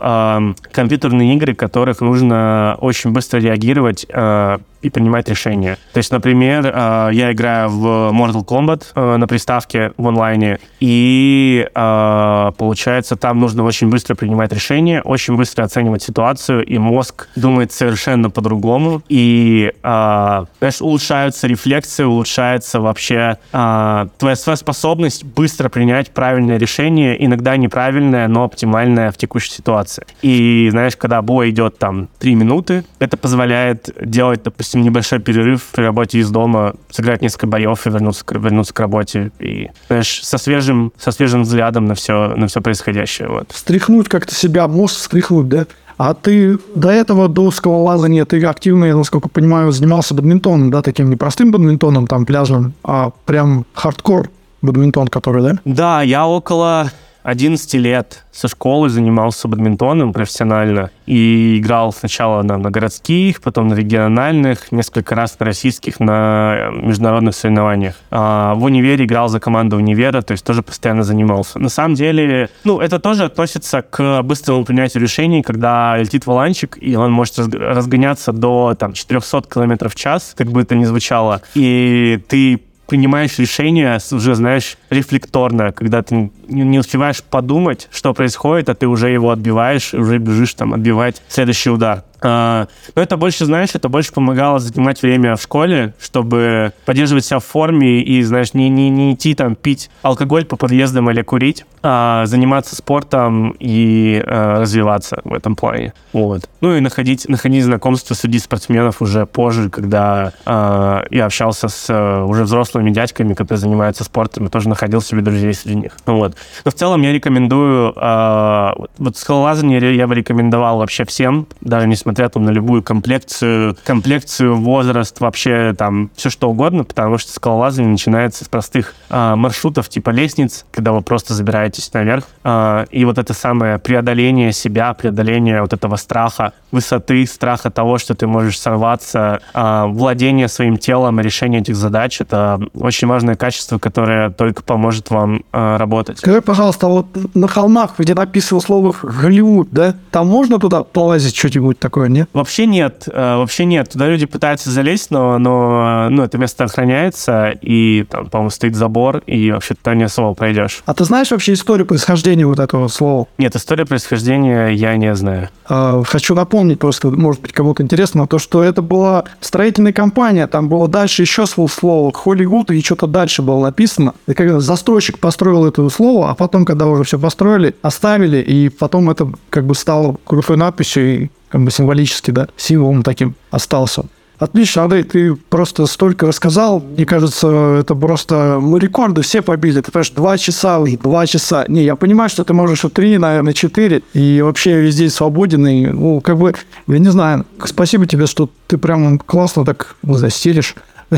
компьютерные игры, в которых нужно очень быстро реагировать а, и принимать решения. То есть, например, э, я играю в Mortal Kombat э, на приставке в онлайне, и э, получается, там нужно очень быстро принимать решения, очень быстро оценивать ситуацию, и мозг думает совершенно по-другому, и, знаешь, улучшаются рефлексы, улучшается вообще твоя, твоя способность быстро принять правильное решение, иногда неправильное, но оптимальное в текущей ситуации. И, знаешь, когда бой идет там три минуты, это позволяет делать, допустим, допустим, небольшой перерыв при работе из дома, сыграть несколько боев и вернуться, вернуться к работе. И, знаешь, со свежим, со свежим взглядом на все, на все происходящее. Вот. Стряхнуть как-то себя, мозг стряхнуть, да? А ты до этого, до скалолазания, ты активно, я насколько понимаю, занимался бадминтоном, да, таким не простым бадминтоном, там, пляжным, а прям хардкор бадминтон, который, да? Да, я около 11 лет со школы занимался бадминтоном профессионально и играл сначала на, на городских, потом на региональных, несколько раз на российских, на э, международных соревнованиях. А в универе играл за команду универа, то есть тоже постоянно занимался. На самом деле, ну, это тоже относится к быстрому принятию решений, когда летит валанчик, и он может разгоняться до там, 400 км в час, как бы это ни звучало, и ты принимаешь решение уже, знаешь, рефлекторно, когда ты не успеваешь подумать, что происходит, а ты уже его отбиваешь, уже бежишь там отбивать следующий удар. А, но это больше, знаешь, это больше помогало занимать время в школе, чтобы поддерживать себя в форме и, знаешь, не, не, не идти там пить алкоголь по подъездам или курить, а заниматься спортом и а, развиваться в этом плане. Вот. Ну и находить, находить знакомство среди спортсменов уже позже, когда а, я общался с а, уже взрослыми дядьками, которые занимаются спортом, и тоже находил себе друзей среди них. Вот. Но в целом я рекомендую, а, вот скалолазание я бы рекомендовал вообще всем, даже несмотря несмотря там на любую комплекцию, комплекцию, возраст, вообще там все что угодно, потому что скалолазание начинается с простых а, маршрутов типа лестниц, когда вы просто забираетесь наверх. А, и вот это самое преодоление себя, преодоление вот этого страха, высоты, страха того, что ты можешь сорваться, а, владение своим телом, решение этих задач, это очень важное качество, которое только поможет вам а, работать. Скажи, пожалуйста, вот на холмах, где написано слово Голливуд, да, там можно туда полазить что-нибудь такое? Такое, нет? Вообще нет, э, вообще нет. Туда люди пытаются залезть, но, но ну, это место охраняется, и там, по-моему, стоит забор, и вообще туда не особо пройдешь. А ты знаешь вообще историю происхождения вот этого слова? Нет, историю происхождения я не знаю. А, хочу напомнить просто, может быть, кому-то интересно, то, что это была строительная компания, там было дальше еще слово, слово Холливуд, и что-то дальше было написано. И когда застройщик построил это слово, а потом, когда уже все построили, оставили, и потом это как бы стало крутой надписью, и как бы символически, да, символом таким остался. Отлично, Андрей, ты просто столько рассказал. Мне кажется, это просто мы рекорды все побили. Ты понимаешь, два часа, два часа. Не, я понимаю, что ты можешь и три, наверное, четыре. И вообще везде свободен. И, ну, как бы, я не знаю. Спасибо тебе, что ты прям классно так ну.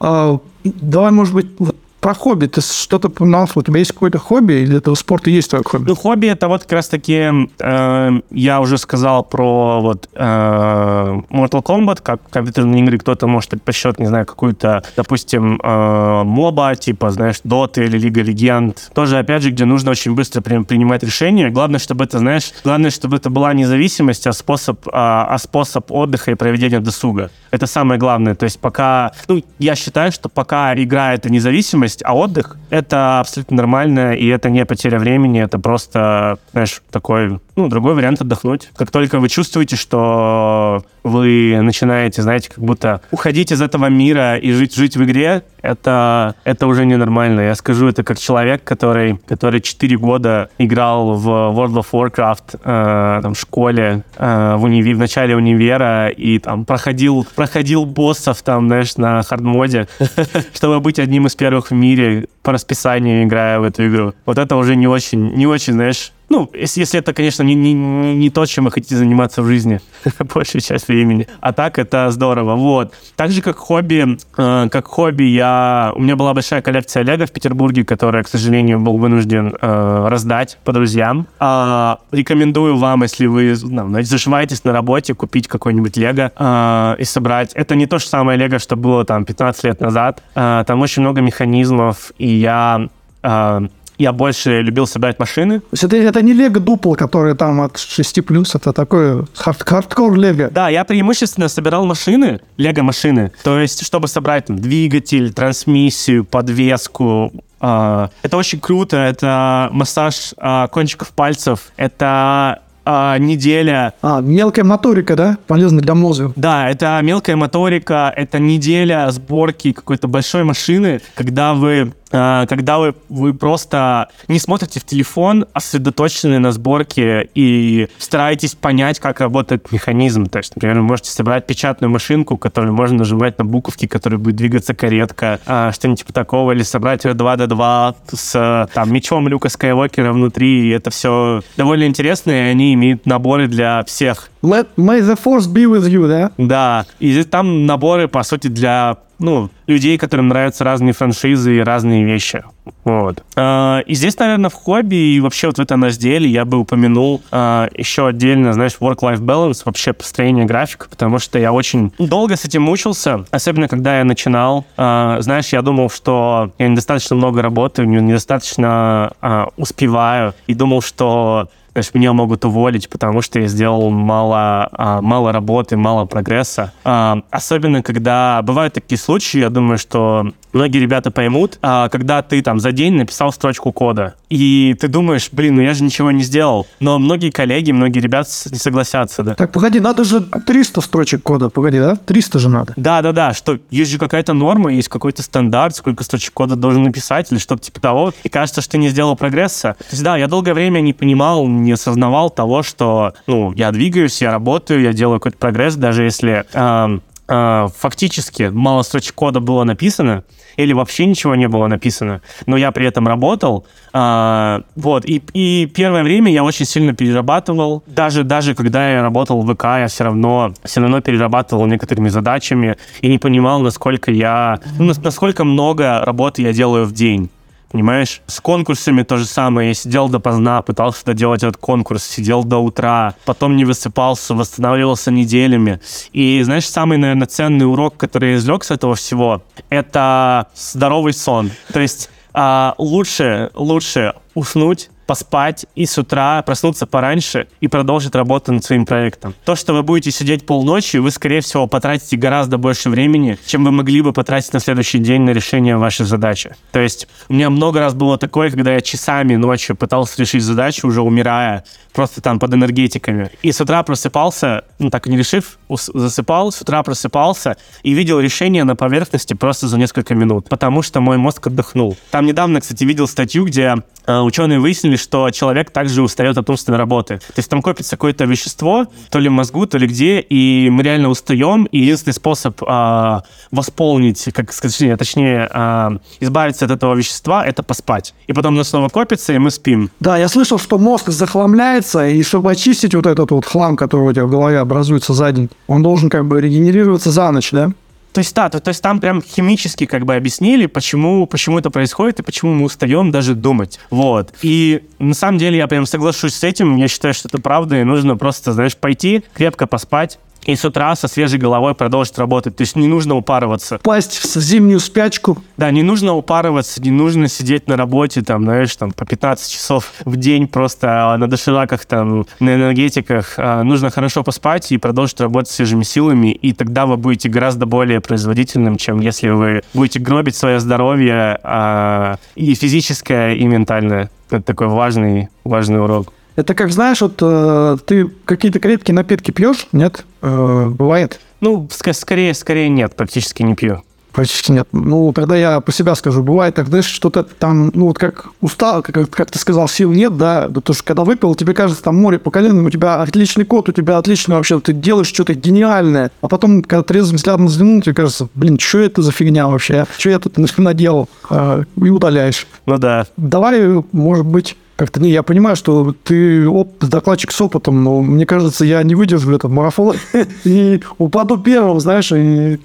А, давай, может быть, про хобби. Ты что-то упоминал, у тебя есть какое-то хобби, или это спорт и есть твое хобби? Ну, хобби это вот как раз-таки, э, я уже сказал про вот э, Mortal Kombat, как компьютерные игры, кто-то может предпочтет, не знаю, какую-то, допустим, э, моба, типа, знаешь, Dota или Лига Легенд. Тоже, опять же, где нужно очень быстро при, принимать решения. Главное, чтобы это, знаешь, главное, чтобы это была независимость, а способ, а, а способ отдыха и проведения досуга. Это самое главное. То есть пока, ну, я считаю, что пока игра это независимость, есть, а отдых — это абсолютно нормально, и это не потеря времени, это просто, знаешь, такой, ну, другой вариант отдохнуть. Как только вы чувствуете, что вы начинаете, знаете, как будто уходить из этого мира и жить, жить в игре, это, это уже ненормально. Я скажу это как человек, который, который 4 года играл в World of Warcraft э, там, в школе, э, в, универ, в начале универа, и там проходил, проходил боссов там, знаешь, на хардмоде, чтобы быть одним из первых в мире по расписанию, играя в эту игру. Вот это уже не очень, не очень, знаешь, Ну, если, если это, конечно, не, не, не то, чем вы хотите заниматься в жизни большую часть времени. А так это здорово. Вот. Так же, как хобби, э, как хобби, я... У меня была большая коллекция Лего в Петербурге, которая, к сожалению, был вынужден э, раздать по друзьям. А, рекомендую вам, если вы ну, зашиваетесь на работе, купить какой-нибудь Лего э, и собрать. Это не то же самое Лего, что было там 15 лет назад. Э, там очень много механизмов, и я э, я больше любил собирать машины. То есть это, это не Lego Duplo, который там от 6 плюс, это такой хард, хардкор Лего. Да, я преимущественно собирал машины, лего-машины, то есть чтобы собрать там, двигатель, трансмиссию, подвеску, э, это очень круто, это массаж э, кончиков пальцев, это э, неделя. А, мелкая моторика, да? Полезно для мозга. Да, это мелкая моторика, это неделя сборки какой-то большой машины, когда вы когда вы, вы просто не смотрите в телефон, а сосредоточены на сборке и стараетесь понять, как работает механизм. То есть, например, вы можете собрать печатную машинку, которую можно нажимать на буковки, которой будет двигаться каретка, э, что-нибудь типа такого, или собрать R2-D2 с там, мечом Люка Скайуокера внутри, и это все довольно интересно, и они имеют наборы для всех. Let, may the force be with you, да? Да, и здесь там наборы, по сути, для ну, людей, которым нравятся разные франшизы и разные вещи. Вот. А, и здесь, наверное, в хобби и вообще вот в этом разделе я бы упомянул а, еще отдельно, знаешь, work-life balance, вообще построение графика, потому что я очень долго с этим мучился, особенно когда я начинал. А, знаешь, я думал, что я недостаточно много работаю, недостаточно успеваю, и думал, что Конечно, меня могут уволить, потому что я сделал мало, а, мало работы, мало прогресса. А, особенно, когда бывают такие случаи, я думаю, что многие ребята поймут, а, когда ты там за день написал строчку кода, и ты думаешь, блин, ну я же ничего не сделал. Но многие коллеги, многие ребята не согласятся, да. Так, погоди, надо же 300 строчек кода, погоди, да? 300 же надо. Да, да, да, что есть же какая-то норма, есть какой-то стандарт, сколько строчек кода должен написать или что-то типа того, и кажется, что ты не сделал прогресса. То есть, да, я долгое время не понимал, не осознавал того, что, ну, я двигаюсь, я работаю, я делаю какой-то прогресс, даже если э, э, фактически мало строчек кода было написано, или вообще ничего не было написано, но я при этом работал. А, вот, и, и первое время я очень сильно перерабатывал. Даже, даже когда я работал в ВК, я все равно, все равно перерабатывал некоторыми задачами и не понимал, насколько я, ну, насколько много работы я делаю в день. Понимаешь? С конкурсами то же самое. Я сидел допоздна, пытался доделать этот конкурс, сидел до утра, потом не высыпался, восстанавливался неделями. И знаешь, самый, наверное, ценный урок, который я извлек с этого всего, это здоровый сон. То есть а, лучше, лучше уснуть поспать и с утра проснуться пораньше и продолжить работу над своим проектом. То, что вы будете сидеть полночи, вы, скорее всего, потратите гораздо больше времени, чем вы могли бы потратить на следующий день на решение вашей задачи. То есть у меня много раз было такое, когда я часами ночью пытался решить задачу, уже умирая, просто там под энергетиками. И с утра просыпался, ну так и не решив, засыпал, с утра просыпался и видел решение на поверхности просто за несколько минут, потому что мой мозг отдохнул. Там недавно, кстати, видел статью, где э, ученые выяснили, что человек также устает от умственной работы. То есть там копится какое-то вещество, то ли в мозгу, то ли где, и мы реально устаем, и единственный способ э, восполнить, как точнее, точнее э, избавиться от этого вещества, это поспать. И потом оно снова копится, и мы спим. Да, я слышал, что мозг захламляется, и чтобы очистить вот этот вот хлам, который у тебя в голове образуется за день, он должен как бы регенерироваться за ночь, да? То есть, да, то, то есть там прям химически как бы объяснили, почему, почему это происходит и почему мы устаем даже думать. Вот. И на самом деле я прям соглашусь с этим. Я считаю, что это правда, и нужно просто, знаешь, пойти, крепко поспать, и с утра со свежей головой продолжить работать. То есть не нужно упарываться. Пасть в зимнюю спячку. Да, не нужно упарываться, не нужно сидеть на работе, там, знаешь, там, по 15 часов в день просто на дошираках, там, на энергетиках. А, нужно хорошо поспать и продолжить работать свежими силами, и тогда вы будете гораздо более производительным, чем если вы будете гробить свое здоровье а, и физическое, и ментальное. Это такой важный, важный урок. Это как, знаешь, вот э, ты какие-то крепкие напитки пьешь? Нет? Э, бывает? Ну, ск- скорее, скорее нет, практически не пью. Практически нет. Ну, тогда я по себя скажу. Бывает так, знаешь, что-то там, ну, вот как устал, как, как ты сказал, сил нет, да, потому что когда выпил, тебе кажется, там море по коленам, у тебя отличный код, у тебя отлично вообще, ты делаешь что-то гениальное, а потом, когда трезвым взглядом взглянул, тебе кажется, блин, что это за фигня вообще, что я тут наделал, э, и удаляешь. Ну да. Давай, может быть, как-то, не, я понимаю, что ты оп, докладчик с опытом, но мне кажется, я не выдержу этот марафон и упаду первым, знаешь, и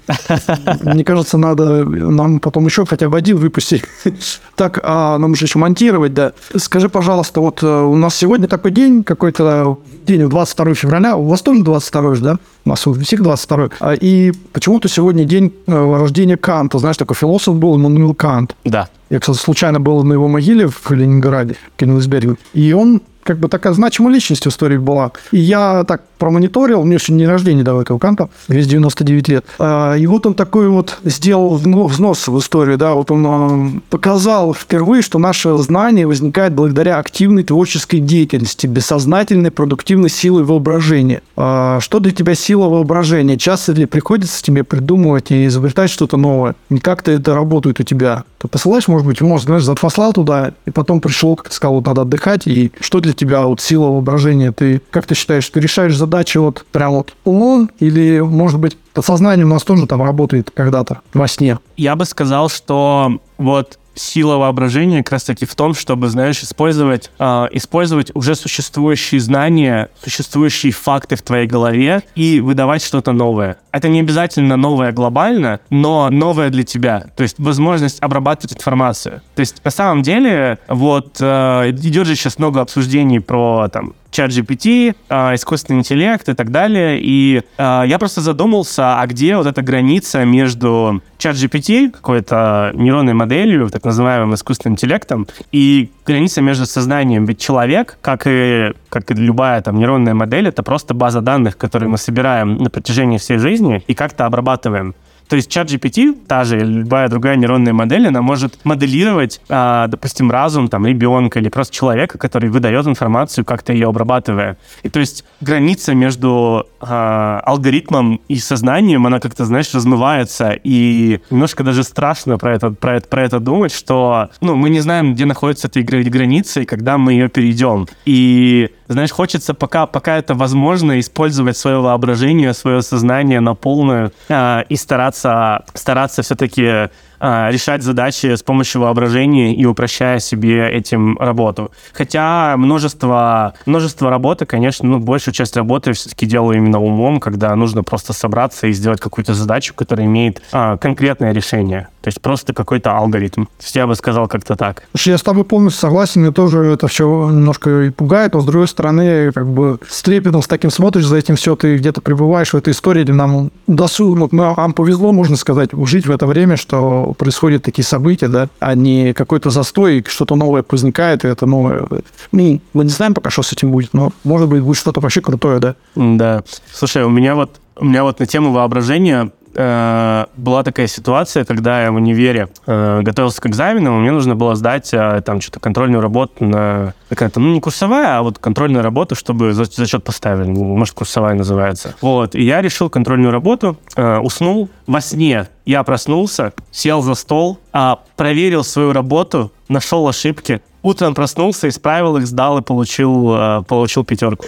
мне кажется, надо нам потом еще хотя бы один выпустить. Так, а нам же еще монтировать, да. Скажи, пожалуйста, вот э, у нас сегодня такой день, какой-то день 22 февраля, у вас тоже 22 да? У нас у всех 22 а, И почему-то сегодня день э, рождения Канта. Знаешь, такой философ был, Мануил Кант. Да. Я, кстати, случайно был на его могиле в Ленинграде, в Кенигсберге. И он как бы такая значимая личность в истории была. И я так промониторил, у меня еще не рождение до этого Канта, весь 99 лет. А, и вот он такой вот сделал взнос в историю, да, вот он а, показал впервые, что наше знание возникает благодаря активной творческой деятельности, бессознательной продуктивной силой воображения. А, что для тебя сила воображения? Часто ли приходится тебе придумывать и изобретать что-то новое? И как то это работает у тебя? Ты посылаешь, может быть, мозг, знаешь, послал туда, и потом пришел, как ты сказал, надо отдыхать, и что для тебя вот сила воображения? Ты, как ты считаешь, ты решаешь задачи вот прям вот умом, или, может быть, подсознание у нас тоже там работает когда-то во сне? Я бы сказал, что вот сила воображения как раз-таки в том, чтобы, знаешь, использовать, э, использовать уже существующие знания, существующие факты в твоей голове и выдавать что-то новое. Это не обязательно новое глобально, но новое для тебя. То есть возможность обрабатывать информацию. То есть на самом деле вот э, идет же сейчас много обсуждений про там чат GPT, э, искусственный интеллект и так далее. И э, я просто задумался, а где вот эта граница между чат GPT, какой-то нейронной моделью, так называемым искусственным интеллектом, и граница между сознанием. Ведь человек, как и, как и любая там нейронная модель, это просто база данных, которые мы собираем на протяжении всей жизни и как-то обрабатываем. То есть чат GPT, та же любая другая нейронная модель, она может моделировать, а, допустим, разум там ребенка или просто человека, который выдает информацию, как-то ее обрабатывая. И то есть граница между а, алгоритмом и сознанием, она как-то, знаешь, размывается. И немножко даже страшно про это, про это, про это думать, что ну, мы не знаем, где находится эта граница и когда мы ее перейдем. И знаешь, хочется пока, пока это возможно, использовать свое воображение, свое сознание на полную э, и стараться, стараться все-таки решать задачи с помощью воображения и упрощая себе этим работу. Хотя множество, множество работы, конечно, ну, большую часть работы все-таки делаю именно умом, когда нужно просто собраться и сделать какую-то задачу, которая имеет а, конкретное решение. То есть просто какой-то алгоритм. То есть я бы сказал как-то так. Я с тобой полностью согласен, и тоже это все немножко и пугает, но с другой стороны, как бы с трепетом с таким смотришь за этим все, ты где-то пребываешь в этой истории, нам досуг, вот нам повезло, можно сказать, жить в это время, что происходят такие события, да, а не какой-то застой, что-то новое возникает, и это новое. Ну, мы не знаем пока, что с этим будет, но, может быть, будет что-то вообще крутое, да? Да. Слушай, у меня вот у меня вот на тему воображения э, была такая ситуация, когда я в универе э, готовился к экзаменам, мне нужно было сдать э, там что-то контрольную работу на какая-то, ну не курсовая, а вот контрольную работу, чтобы за, зачет поставили, может курсовая называется. Вот, и я решил контрольную работу, э, уснул во сне. Я проснулся, сел за стол, э, проверил свою работу, нашел ошибки, утром проснулся, исправил их, сдал и получил, э, получил пятерку.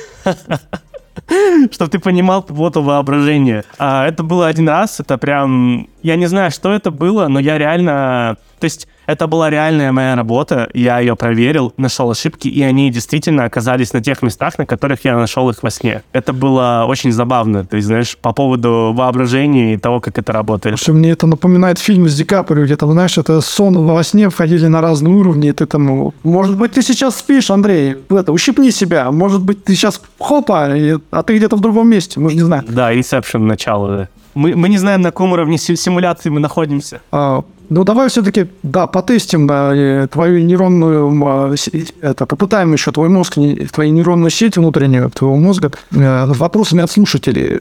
чтобы ты понимал вот воображение. А это было один раз, это прям... Я не знаю, что это было, но я реально... То есть это была реальная моя работа, я ее проверил, нашел ошибки, и они действительно оказались на тех местах, на которых я нашел их во сне. Это было очень забавно, то есть, знаешь, по поводу воображения и того, как это работает. Что мне это напоминает фильм с Ди Каприо, где там, знаешь, это сон во сне входили на разные уровни, и ты там, может быть, ты сейчас спишь, Андрей, это, ущипни себя, может быть, ты сейчас хопа, а ты где-то в другом месте, мы же не знаем. Да, Inception начало, да. Мы, мы не знаем, на каком уровне симуляции мы находимся. А, ну, давай все-таки, да, потестим да, твою нейронную, а, это, попытаем еще твой мозг, твою нейронную сеть внутреннюю твоего мозга э, вопросами от слушателей.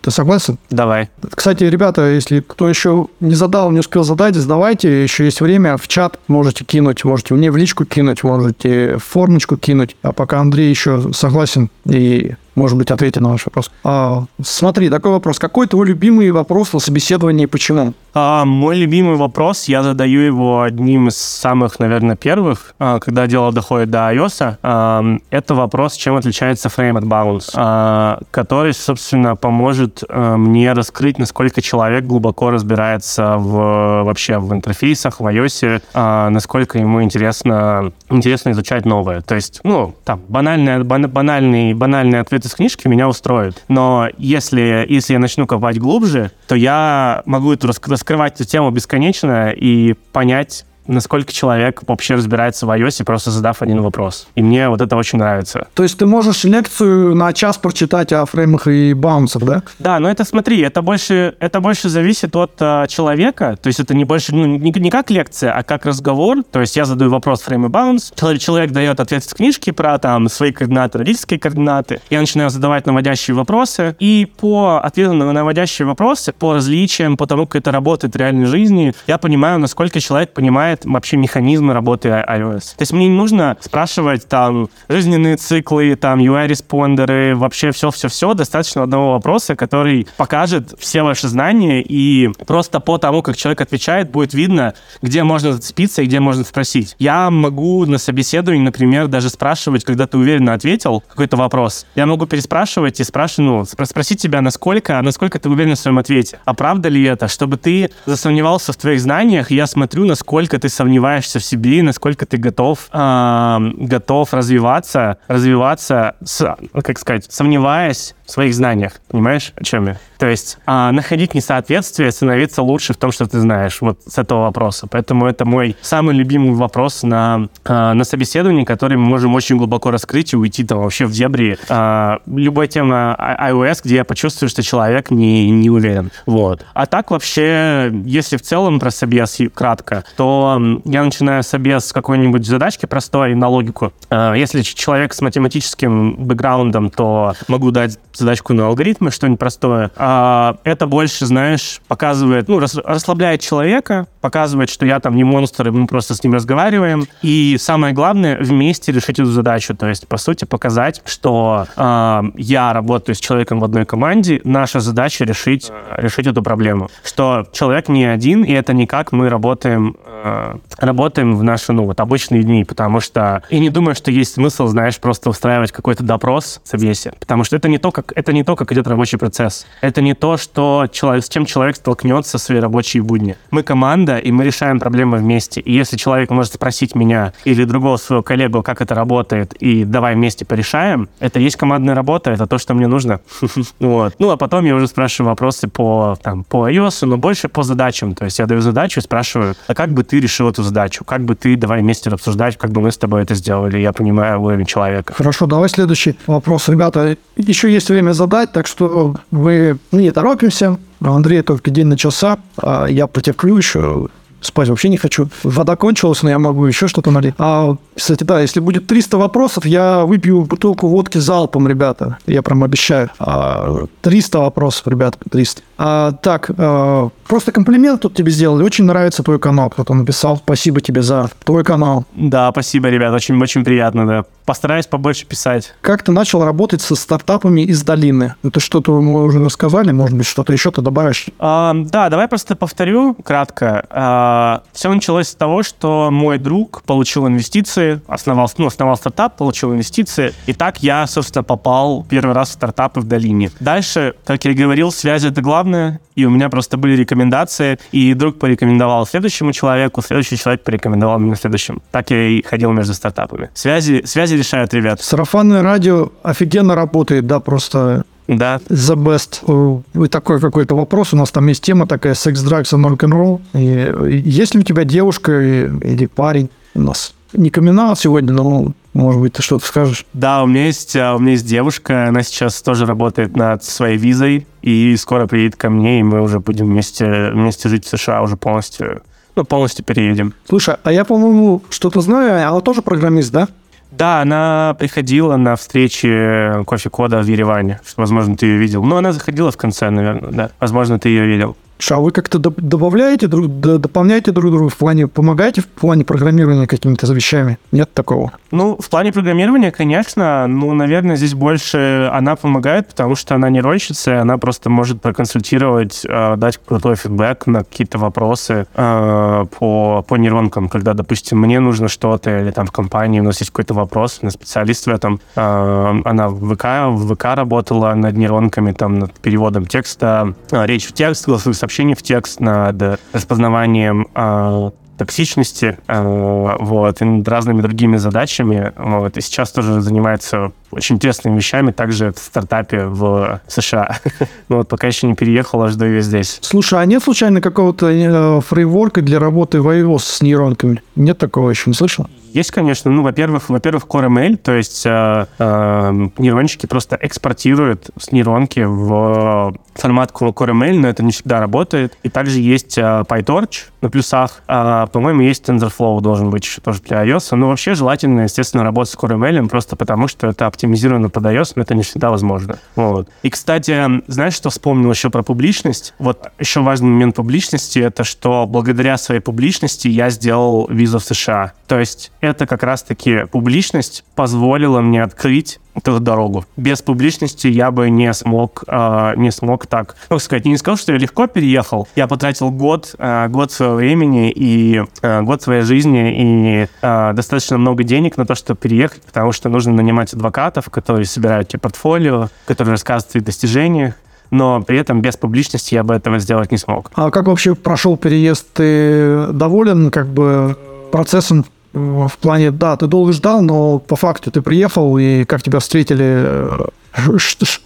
Ты согласен? Давай. Кстати, ребята, если кто еще не задал, не успел задать, задавайте. Еще есть время. В чат можете кинуть, можете мне в личку кинуть, можете в формочку кинуть. А пока Андрей еще согласен и может быть, ответит на ваш вопрос. А, смотри, такой вопрос. Какой твой любимый вопрос на собеседовании и почему? А, мой любимый вопрос, я задаю его одним из самых, наверное, первых, а, когда дело доходит до iOS. А, это вопрос, чем отличается фрейм от bounce, а, который, собственно, поможет а, мне раскрыть, насколько человек глубоко разбирается в, вообще в интерфейсах, в iOS, а, насколько ему интересно, интересно изучать новое. То есть, ну, там, банальный, бан, банальный, банальный ответ из книжки меня устроит. Но если, если я начну копать глубже, то я могу эту раскрывать эту тему бесконечно и понять, насколько человек вообще разбирается в iOS, просто задав один вопрос. И мне вот это очень нравится. То есть ты можешь лекцию на час прочитать о фреймах и баунсах, да? Да, но это смотри, это больше, это больше зависит от э, человека, то есть это не больше, ну, не, не как лекция, а как разговор, то есть я задаю вопрос фрейм и баунс, человек, человек дает ответ из книжки про там свои координаты, родительские координаты, я начинаю задавать наводящие вопросы, и по ответу на наводящие вопросы, по различиям, по тому, как это работает в реальной жизни, я понимаю, насколько человек понимает вообще механизмы работы iOS. То есть мне не нужно спрашивать там жизненные циклы, там UI-респондеры, вообще все-все-все. Достаточно одного вопроса, который покажет все ваши знания, и просто по тому, как человек отвечает, будет видно, где можно зацепиться и где можно спросить. Я могу на собеседовании, например, даже спрашивать, когда ты уверенно ответил какой-то вопрос, я могу переспрашивать и спрашивать, ну, спросить тебя, насколько, насколько ты уверен в своем ответе. А правда ли это? Чтобы ты засомневался в твоих знаниях, я смотрю, насколько ты сомневаешься в себе, насколько ты готов, э, готов развиваться, развиваться, с, как сказать, сомневаясь в своих знаниях. Понимаешь, о чем я? То есть э, находить несоответствие, становиться лучше в том, что ты знаешь, вот с этого вопроса. Поэтому это мой самый любимый вопрос на, э, на собеседовании, который мы можем очень глубоко раскрыть и уйти там вообще в дебри. Э, любая тема iOS, где я почувствую, что человек не, не уверен. Вот. А так вообще, если в целом про собес кратко, то я начинаю с какой-нибудь задачки простой на логику. Если человек с математическим бэкграундом, то могу дать задачку на алгоритмы, что-нибудь простое. А это больше, знаешь, показывает, ну, расслабляет человека, показывает, что я там не монстр, и мы просто с ним разговариваем. И самое главное, вместе решить эту задачу. То есть, по сути, показать, что э, я работаю с человеком в одной команде, наша задача решить, решить эту проблему. Что человек не один, и это не как мы работаем, э, работаем в наши, ну, вот, обычные дни, потому что... И не думаю, что есть смысл, знаешь, просто устраивать какой-то допрос в собесе, потому что это не то, как, это не то, как идет рабочий процесс. Это не то, что человек, с чем человек столкнется в свои рабочие будни. Мы команда, и мы решаем проблемы вместе. И если человек может спросить меня или другого своего коллегу, как это работает, и давай вместе порешаем, это есть командная работа, это то, что мне нужно. вот. Ну, а потом я уже спрашиваю вопросы по, там, по iOS, но больше по задачам. То есть я даю задачу и спрашиваю, а как бы ты решил эту задачу? Как бы ты, давай вместе обсуждать, как бы мы с тобой это сделали. Я понимаю уровень человека. Хорошо, давай следующий вопрос. Ребята, еще есть время задать, так что вы не торопимся. У Андрея только день начался, а я потерплю еще спать вообще не хочу. Вода кончилась, но я могу еще что-то налить. А, кстати, да, если будет 300 вопросов, я выпью бутылку водки залпом, ребята. Я прям обещаю. А, 300 вопросов, ребята, 300. А, так, а, просто комплимент тут тебе сделали. Очень нравится твой канал. Кто-то написал. Спасибо тебе за твой канал. Да, спасибо, ребят. Очень-очень приятно, да. Постараюсь побольше писать. Как ты начал работать со стартапами из долины? Это что-то мы уже рассказали, может быть, что-то еще ты добавишь? А, да, давай просто повторю кратко. А, все началось с того, что мой друг получил инвестиции, основал, ну, основал стартап, получил инвестиции, и так я, собственно, попал первый раз в стартапы в долине. Дальше, как я говорил, связи это главное, и у меня просто были рекомендации, и друг порекомендовал следующему человеку, следующий человек порекомендовал мне следующему. Так я и ходил между стартапами. Связи, связи решают ребят. Сарафанное радио офигенно работает, да, просто да. The best. И такой какой-то вопрос. У нас там есть тема такая секс, драгс и рок-н-ролл. И есть ли у тебя девушка или парень? У нас не каминал сегодня, но может быть, ты что-то скажешь? Да, у меня есть, а, у меня есть девушка, она сейчас тоже работает над своей визой, и скоро приедет ко мне, и мы уже будем вместе, вместе жить в США уже полностью, ну, полностью переедем. Слушай, а я, по-моему, что-то знаю, она тоже программист, да? Да, она приходила на встречи кофе-кода в Ереване. Возможно, ты ее видел. Но она заходила в конце, наверное, да. Возможно, ты ее видел. А вы как-то добавляете, друг, дополняете друг друга в плане, помогаете в плане программирования какими-то вещами? Нет такого? Ну, в плане программирования, конечно, ну, наверное, здесь больше она помогает, потому что она нейронщица, и она просто может проконсультировать, э, дать крутой фидбэк на какие-то вопросы э, по, по нейронкам, когда, допустим, мне нужно что-то, или там в компании у нас есть какой-то вопрос, на специалист в этом, э, она в ВК, в ВК работала над нейронками, там, над переводом текста, э, речь в текст, голосовых сообщений, сообщений в текст, над распознаванием э, токсичности, э, вот, и над разными другими задачами. Вот, и сейчас тоже занимается очень интересными вещами, также в стартапе в США. Но вот пока еще не переехал, а жду ее здесь. Слушай, а нет случайно какого-то э, фреймворка для работы в iOS с нейронками? Нет такого еще, не слышал? Есть, конечно. Ну, во-первых, во-первых, CoreML, то есть э, э, нейрончики просто экспортируют с нейронки в формат CoreML, но это не всегда работает. И также есть э, PyTorch на плюсах. А, по-моему, есть TensorFlow должен быть еще тоже для iOS. Ну, вообще желательно, естественно, работать с CoreML, просто потому что это оптимизировано под iOS, но это не всегда возможно. Вот. И, кстати, знаешь, что вспомнил еще про публичность? Вот еще важный момент публичности — это что благодаря своей публичности я сделал визу в США. То есть это как раз-таки публичность позволила мне открыть эту дорогу. Без публичности я бы не смог, э, не смог так, как сказать, не сказал, что я легко переехал. Я потратил год, э, год своего времени и э, год своей жизни и э, достаточно много денег на то, чтобы переехать, потому что нужно нанимать адвокатов, которые собирают тебе портфолио, которые рассказывают о твоих достижениях, но при этом без публичности я бы этого сделать не смог. А как вообще прошел переезд? Ты доволен как бы процессом в плане, да, ты долго ждал, но по факту ты приехал, и как тебя встретили э,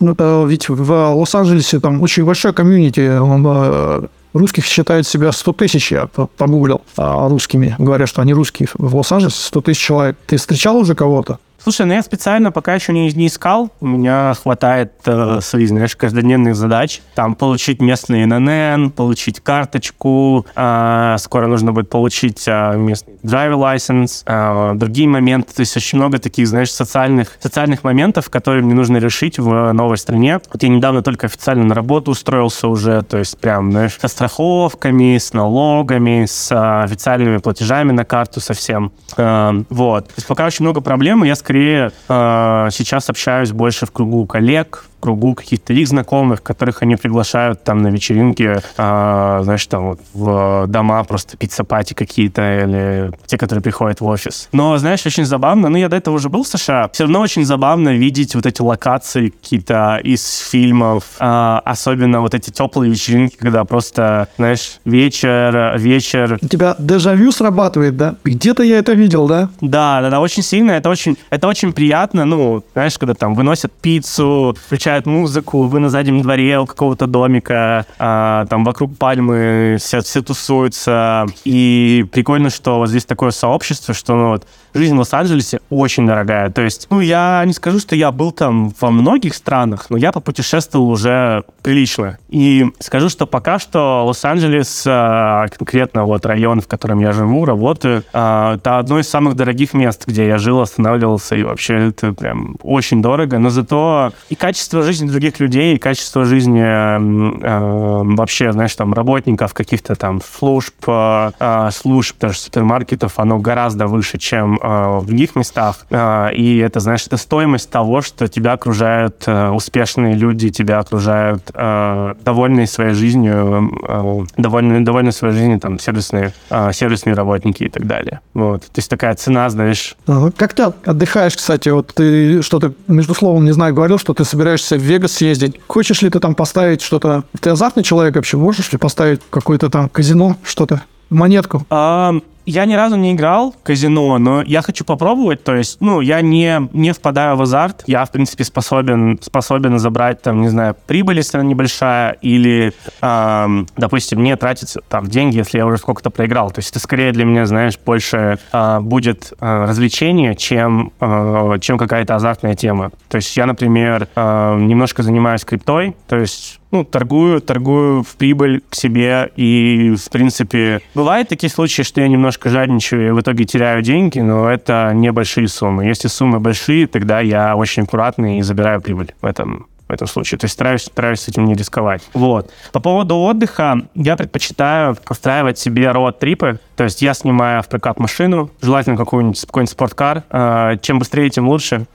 ну, ведь в Лос-Анджелесе там очень большой комьюнити, э, русских считают себя 100 тысяч, я погуглил а русскими, говорят, что они русские в Лос-Анджелесе, 100 тысяч человек. Ты встречал уже кого-то? Слушай, ну я специально пока еще не, не искал. У меня хватает э, своих, знаешь, каждодневных задач. Там получить местный ННН, получить карточку. Э, скоро нужно будет получить э, местный driver license, э, другие моменты. То есть очень много таких, знаешь, социальных, социальных моментов, которые мне нужно решить в новой стране. Вот я недавно только официально на работу устроился уже, то есть прям, знаешь, со страховками, с налогами, с э, официальными платежами на карту совсем. Э, вот. То есть пока очень много проблем, и я скорее скорее э, сейчас общаюсь больше в кругу коллег, кругу каких-то их знакомых, которых они приглашают там на вечеринки, э, знаешь, там вот в дома просто pizza party какие-то или те, которые приходят в офис. Но, знаешь, очень забавно, ну, я до этого уже был в США, все равно очень забавно видеть вот эти локации какие-то из фильмов, э, особенно вот эти теплые вечеринки, когда просто, знаешь, вечер, вечер. У тебя дежавю срабатывает, да? Где-то я это видел, да? Да, да, да, очень сильно, это очень, это очень приятно, ну, знаешь, когда там выносят пиццу, включают музыку, вы на заднем дворе у какого-то домика, а, там вокруг пальмы все, все тусуются. И прикольно, что вот здесь такое сообщество, что ну, вот, жизнь в Лос-Анджелесе очень дорогая. То есть, ну, я не скажу, что я был там во многих странах, но я попутешествовал уже прилично. И скажу, что пока что Лос-Анджелес, а, конкретно вот район, в котором я живу, работаю, а, это одно из самых дорогих мест, где я жил, останавливался, и вообще это прям очень дорого, но зато и качество качество жизни других людей, качество жизни э, вообще, знаешь, там, работников каких-то там служб, э, э, служб, даже супермаркетов, оно гораздо выше, чем э, в других местах. Э, и это, знаешь, это стоимость того, что тебя окружают э, успешные люди, тебя окружают э, довольные своей жизнью, э, довольные, довольные своей жизнью там сервисные, э, сервисные работники и так далее. Вот. То есть такая цена, знаешь. Как ты отдыхаешь, кстати? Вот ты что-то, между словом, не знаю, говорил, что ты собираешься собираешься в Вегас съездить. Хочешь ли ты там поставить что-то? Ты азартный человек вообще? Можешь ли поставить какое-то там казино, что-то? Монетку? А, я ни разу не играл в казино, но я хочу попробовать. То есть, ну, я не, не впадаю в азарт. Я, в принципе, способен, способен забрать, там, не знаю, прибыль, если она небольшая, или, эм, допустим, не тратить там деньги, если я уже сколько-то проиграл. То есть это скорее для меня, знаешь, больше э, будет э, развлечение, чем, э, чем какая-то азартная тема. То есть я, например, э, немножко занимаюсь криптой, то есть ну, торгую, торгую в прибыль к себе, и, в принципе, бывают такие случаи, что я немножко жадничаю и в итоге теряю деньги, но это небольшие суммы. Если суммы большие, тогда я очень аккуратный и забираю прибыль в этом в этом случае. То есть стараюсь, стараюсь с этим не рисковать. Вот. По поводу отдыха, я предпочитаю устраивать себе роад-трипы. То есть я снимаю в прокат машину, желательно какой-нибудь какой спорткар. Э, чем быстрее, тем лучше.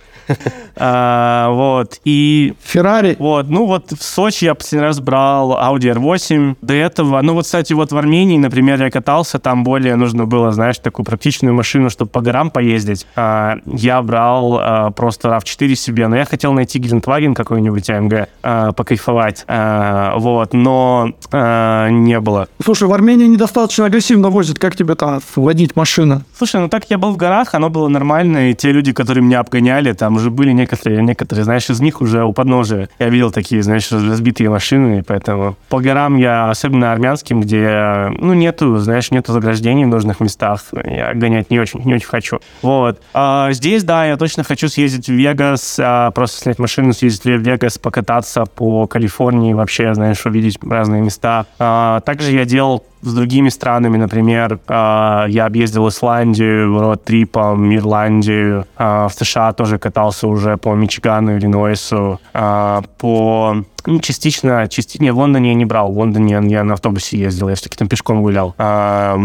А, вот. И... Феррари. Вот. Ну вот в Сочи я последний раз брал Audi R8. До этого... Ну вот, кстати, вот в Армении, например, я катался, там более нужно было, знаешь, такую практичную машину, чтобы по горам поездить. А, я брал а, просто RAV4 себе, но я хотел найти Гелендваген какой-нибудь AMG, покайфовать. Вот. Но не было. Слушай, в Армении недостаточно агрессивно возят. Как тебе там водить машину? Слушай, ну так я был в горах, оно было нормально, и те люди, которые меня обгоняли, там уже были некоторые, некоторые, знаешь, из них уже у подножия. Я видел такие, знаешь, разбитые машины, поэтому по горам я, особенно армянским, где, ну, нету, знаешь, нету заграждений в нужных местах, я гонять не очень, не очень хочу. Вот. А здесь, да, я точно хочу съездить в Вегас, а, просто снять машину, съездить в Вегас, покататься по Калифорнии, вообще, знаешь, увидеть разные места. А, также я делал с другими странами, например, э, я объездил Исландию, роад-трипом, Ирландию, э, в США тоже катался уже по Мичигану, Иллинойсу, э, по ну, частично, частично, не, в Лондоне я не брал, в Лондоне я на автобусе ездил, я все-таки там пешком гулял. А,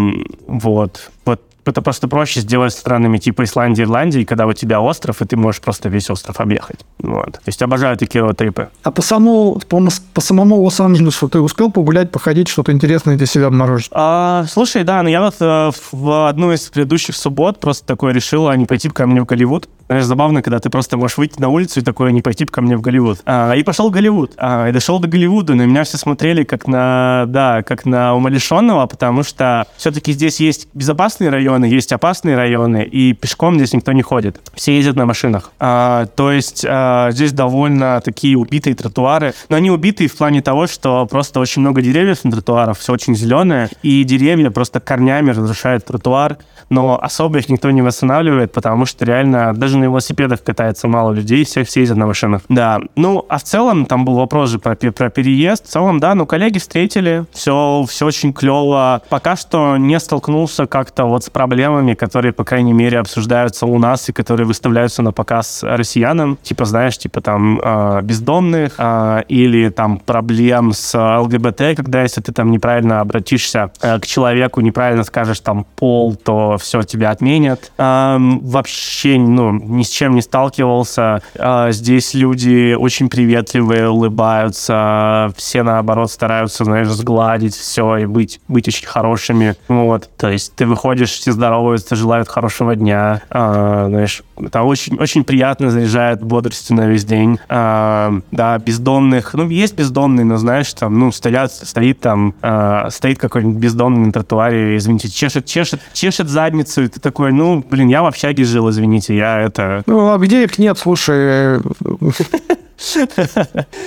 вот, вот это просто проще сделать странами типа Исландии, Ирландии, когда у тебя остров, и ты можешь просто весь остров объехать. Вот. То есть обожаю такие роуд-трипы. А по, самому, по, по самому Лос-Анджелесу ты успел погулять, походить, что-то интересное для себя обнаружить? А, слушай, да, но я вот э, в одну из предыдущих суббот просто такое решил, а не пойти ко мне в Голливуд. Знаешь, забавно, когда ты просто можешь выйти на улицу и такое, не пойти ко мне в Голливуд. А, и пошел в Голливуд. А, и дошел до Голливуда, на меня все смотрели как на, да, как на умалишенного, потому что все-таки здесь есть безопасные районы, есть опасные районы, и пешком здесь никто не ходит. Все ездят на машинах. А, то есть а, здесь довольно такие убитые тротуары. Но они убитые в плане того, что просто очень много деревьев на тротуарах, все очень зеленое, и деревья просто корнями разрушают тротуар, но особо их никто не восстанавливает, потому что реально даже на велосипедах катается мало людей, все, все ездят на машинах. Да. Ну, а в целом, там был вопрос же про, про переезд. В целом, да, ну, коллеги встретили, все, все очень клево. Пока что не столкнулся как-то вот с проблемами, которые, по крайней мере, обсуждаются у нас и которые выставляются на показ россиянам. Типа, знаешь, типа там э, бездомных э, или там проблем с ЛГБТ, когда если ты там неправильно обратишься э, к человеку, неправильно скажешь там пол, то все тебя отменят. Э, вообще, ну, ни с чем не сталкивался. А, здесь люди очень приветливые, улыбаются, все, наоборот, стараются, знаешь, сгладить все и быть, быть очень хорошими. Вот. То есть ты выходишь, все здороваются, желают хорошего дня. А, знаешь, это очень, очень приятно заряжает бодростью на весь день. А, да, бездомных. Ну, есть бездомные, но, знаешь, там, ну, стоят, стоит там, а, стоит какой-нибудь бездомный на тротуаре, извините, чешет, чешет, чешет задницу, и ты такой, ну, блин, я в общаге жил, извините, я это... Ну, а где их нет, слушай?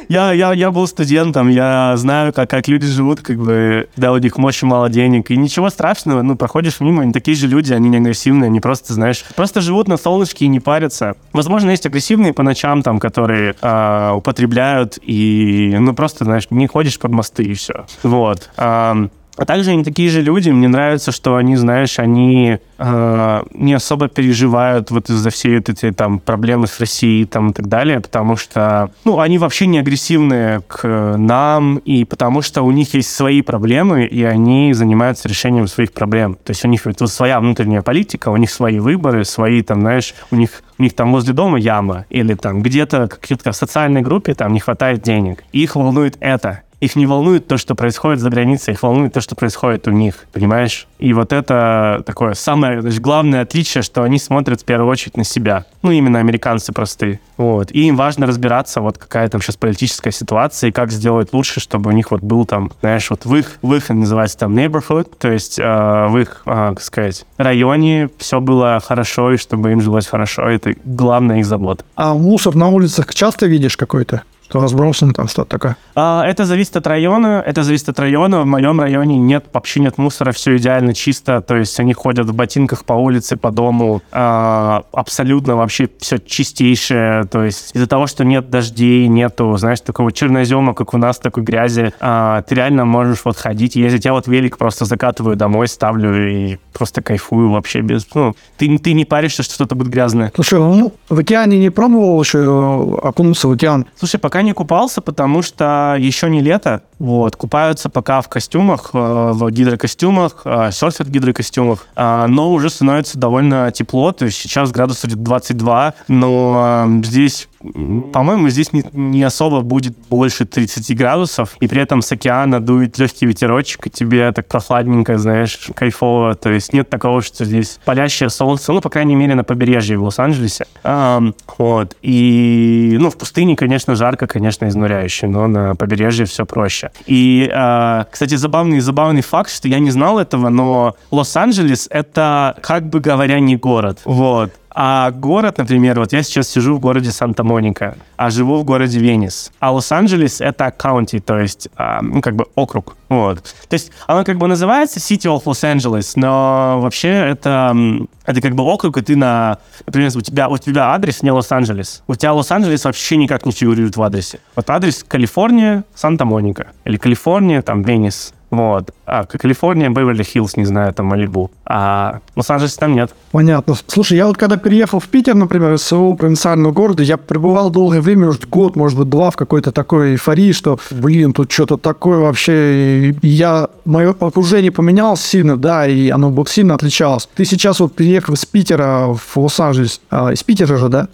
я, я, я был студентом, я знаю, как, как люди живут, как бы, да, у них мощи мало денег, и ничего страшного, ну, проходишь мимо, они такие же люди, они не агрессивные, они просто, знаешь, просто живут на солнышке и не парятся. Возможно, есть агрессивные по ночам, там, которые э, употребляют, и, ну, просто, знаешь, не ходишь под мосты, и все. Вот. Э, а также они такие же люди. Мне нравится, что они, знаешь, они э, не особо переживают вот из-за всей вот этой там проблемы с Россией там и так далее, потому что, ну, они вообще не агрессивные к нам, и потому что у них есть свои проблемы, и они занимаются решением своих проблем. То есть у них вот своя внутренняя политика, у них свои выборы, свои там, знаешь, у них у них там возле дома яма, или там где-то в социальной группе там не хватает денег. Их волнует это их не волнует то, что происходит за границей, их волнует то, что происходит у них, понимаешь? И вот это такое самое значит, главное отличие, что они смотрят в первую очередь на себя. Ну, именно американцы простые. Вот. И им важно разбираться, вот какая там сейчас политическая ситуация, и как сделать лучше, чтобы у них вот был там, знаешь, вот в их, в их называется там neighborhood, то есть э, в их, э, как сказать, районе все было хорошо, и чтобы им жилось хорошо. Это главная их забота. А мусор на улицах часто видишь какой-то? Что разбросано там что-то такое? А, это зависит от района. Это зависит от района. В моем районе нет, вообще нет мусора, все идеально чисто. То есть они ходят в ботинках по улице, по дому. А, абсолютно вообще все чистейшее. То есть из-за того, что нет дождей, нету, знаешь, такого чернозема, как у нас, такой грязи, а, ты реально можешь вот ходить, ездить. Я вот велик просто закатываю домой, ставлю и просто кайфую вообще без... Ну, ты, ты не паришься, что что-то будет грязное. Слушай, ну, в океане не пробовал еще окунуться в океан? Слушай, пока пока не купался, потому что еще не лето. Вот, купаются пока в костюмах, э, в гидрокостюмах, э, серфят в гидрокостюмах, э, но уже становится довольно тепло, то есть сейчас градусов 22, но э, здесь по-моему, здесь не, не особо будет больше 30 градусов, и при этом с океана дует легкий ветерочек, и тебе так прохладненько, знаешь, кайфово. То есть нет такого, что здесь палящее солнце, ну, по крайней мере, на побережье в Лос-Анджелесе. А, вот. И, ну, в пустыне, конечно, жарко, конечно, изнуряюще, но на побережье все проще. И, а, кстати, забавный, забавный факт, что я не знал этого, но Лос-Анджелес — это, как бы говоря, не город. Вот. А город, например, вот я сейчас сижу в городе Санта-Моника, а живу в городе Венес. А Лос-Анджелес — это каунти, то есть, а, ну, как бы округ. Вот. То есть оно как бы называется City of Los Angeles, но вообще это, это как бы округ, и ты на... Например, у тебя, у тебя адрес не Лос-Анджелес. У тебя Лос-Анджелес вообще никак не фигурирует в адресе. Вот адрес Калифорния, Санта-Моника. Или Калифорния, там, Венес. Вот. А Калифорния, Беверли-Хиллз, не знаю, там Малибу. А Лос-Анджелес там нет. Понятно. Слушай, я вот когда переехал в Питер, например, из своего провинциального города, я пребывал долгое время, может, год, может быть, два в какой-то такой эйфории, что, блин, тут что-то такое вообще. Я, мое окружение поменялось сильно, да, и оно сильно отличалось. Ты сейчас вот переехал из Питера в Лос-Анджелес. А, из Питера же, да?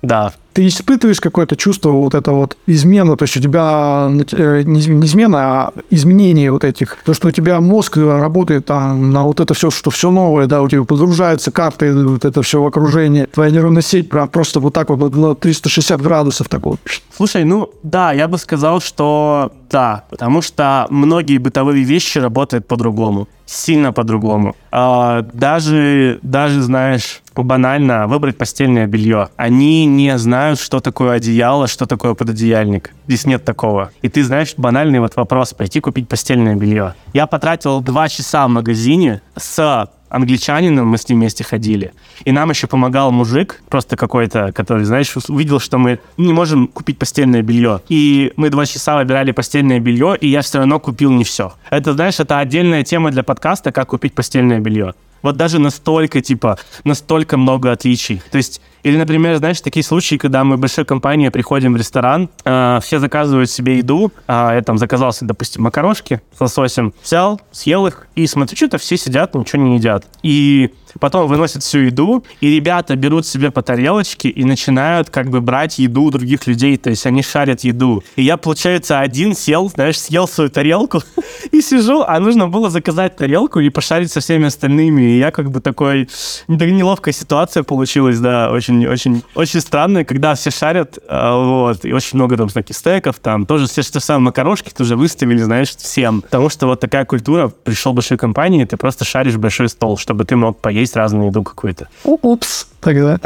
Да, ты испытываешь какое-то чувство вот это вот измены, то есть у тебя э, не измена, а изменения вот этих, то, что у тебя мозг работает там на вот это все, что все новое, да, у тебя подгружаются карты, вот это все в окружении, твоя нейронная сеть прям просто вот так вот на 360 градусов так вот. Слушай, ну да, я бы сказал, что да, потому что многие бытовые вещи работают по-другому, сильно по-другому. А, даже, даже, знаешь, банально выбрать постельное белье. Они не знают, что такое одеяло, что такое пододеяльник. Здесь нет такого. И ты знаешь банальный вот вопрос, пойти купить постельное белье. Я потратил два часа в магазине с англичанином, мы с ним вместе ходили. И нам еще помогал мужик, просто какой-то, который, знаешь, увидел, что мы не можем купить постельное белье. И мы два часа выбирали постельное белье, и я все равно купил не все. Это, знаешь, это отдельная тема для подкаста, как купить постельное белье. Вот даже настолько, типа, настолько много отличий. То есть или, например, знаешь, такие случаи, когда мы большой компанией приходим в ресторан, э, все заказывают себе еду, э, я там заказался, допустим, макарошки с лососем, взял, съел их, и смотрю, что-то все сидят, ничего не едят. И потом выносят всю еду, и ребята берут себе по тарелочке и начинают как бы брать еду у других людей, то есть они шарят еду. И я, получается, один сел, знаешь, съел свою тарелку и сижу, а нужно было заказать тарелку и пошарить со всеми остальными. И я как бы такой... Неловкая ситуация получилась, да, очень, очень, странная, когда все шарят, а, вот, и очень много там всяких стейков, там тоже все что самые макарошки тоже выставили, знаешь, всем. Потому что вот такая культура, пришел большой компании, ты просто шаришь большой стол, чтобы ты мог поесть есть разную еду какую-то. Упс. Тогда.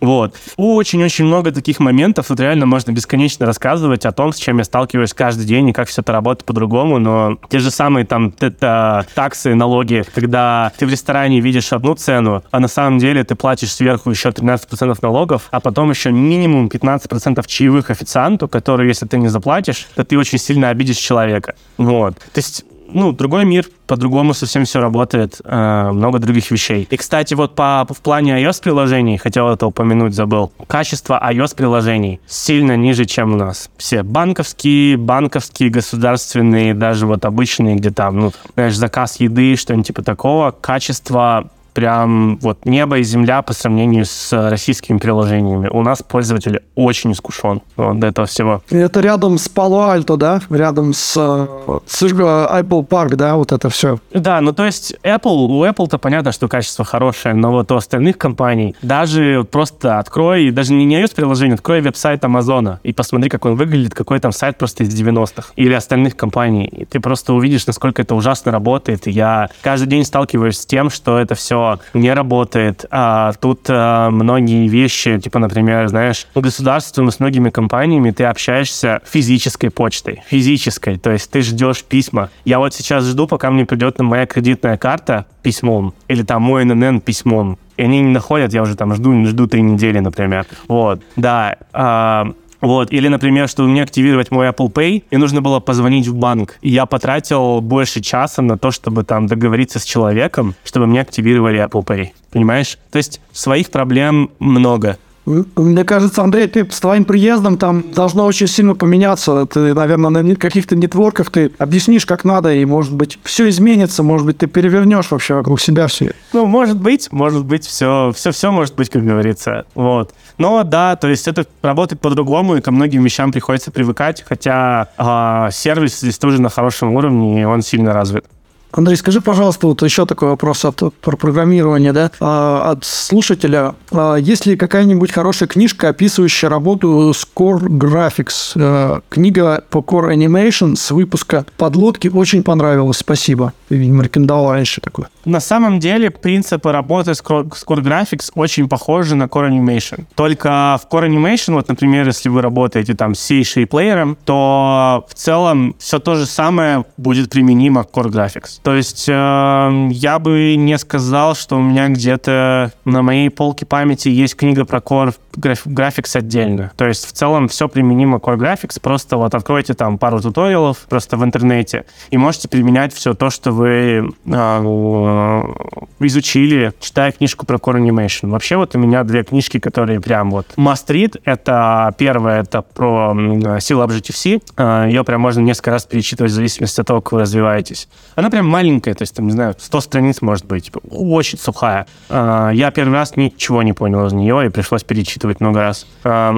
Вот. Очень-очень много таких моментов. Тут реально можно бесконечно рассказывать о том, с чем я сталкиваюсь каждый день и как все это работает по-другому. Но те же самые там это, таксы, налоги, когда ты в ресторане видишь одну цену, а на самом деле ты платишь сверху еще 13% налогов, а потом еще минимум 15% чаевых официанту, который, если ты не заплатишь, то ты очень сильно обидишь человека. Вот. То есть ну, другой мир, по-другому совсем все работает, э, много других вещей. И, кстати, вот по, в плане iOS-приложений, хотел это упомянуть, забыл, качество iOS-приложений сильно ниже, чем у нас. Все банковские, банковские, государственные, даже вот обычные, где там, ну, знаешь, заказ еды, что-нибудь типа такого, качество прям вот небо и земля по сравнению с российскими приложениями. У нас пользователь очень искушен вот, до этого всего. Это рядом с Palo Alto, да? Рядом с, с Apple Park, да, вот это все. Да, ну то есть Apple, у Apple-то понятно, что качество хорошее, но вот у остальных компаний даже просто открой, даже не, не iOS-приложение, открой веб-сайт Амазона и посмотри, как он выглядит, какой там сайт просто из 90-х или остальных компаний. И ты просто увидишь, насколько это ужасно работает. И я каждый день сталкиваюсь с тем, что это все не работает. А тут а, многие вещи, типа, например, знаешь, у государства с многими компаниями ты общаешься физической почтой, физической, то есть ты ждешь письма. Я вот сейчас жду, пока мне придет моя кредитная карта письмом, или там мой ННН письмом, и они не находят, я уже там жду, жду три недели, например. Вот, да. А, вот. Или, например, чтобы мне активировать мой Apple Pay, и нужно было позвонить в банк. И я потратил больше часа на то, чтобы там договориться с человеком, чтобы мне активировали Apple Pay. Понимаешь? То есть своих проблем много. Мне кажется, Андрей, ты с твоим приездом там должно очень сильно поменяться. Ты, наверное, на каких-то нетворках ты объяснишь, как надо, и, может быть, все изменится, может быть, ты перевернешь вообще вокруг себя все. Ну, может быть, может быть, все, все, все может быть, как говорится. Вот. Но да, то есть это работает по-другому, и ко многим вещам приходится привыкать, хотя э, сервис здесь тоже на хорошем уровне, и он сильно развит. Андрей, скажи, пожалуйста, вот еще такой вопрос от, про программирование, да, а, от слушателя. А, есть ли какая-нибудь хорошая книжка, описывающая работу Core Graphics? А, книга по Core Animation с выпуска подлодки очень понравилась, спасибо. Ты, видимо, рекомендовал раньше такое. На самом деле принципы работы с Core, Graphics очень похожи на Core Animation. Только в Core Animation, вот, например, если вы работаете там с C-Shape плеером, то в целом все то же самое будет применимо к Core Graphics. То есть э, я бы не сказал, что у меня где-то на моей полке памяти есть книга про Core Graphics отдельно. То есть в целом все применимо Core Graphics. Просто вот откройте там пару туториалов просто в интернете и можете применять все то, что вы э, изучили, читая книжку про Core Animation. Вообще вот у меня две книжки, которые прям вот must read. Это первая, это про силу Objective-C. Э, Ее прям можно несколько раз перечитывать в зависимости от того, как вы развиваетесь. Она прям маленькая, то есть, там, не знаю, 100 страниц может быть, типа, очень сухая. А, я первый раз ничего не понял из нее, и пришлось перечитывать много раз. Э,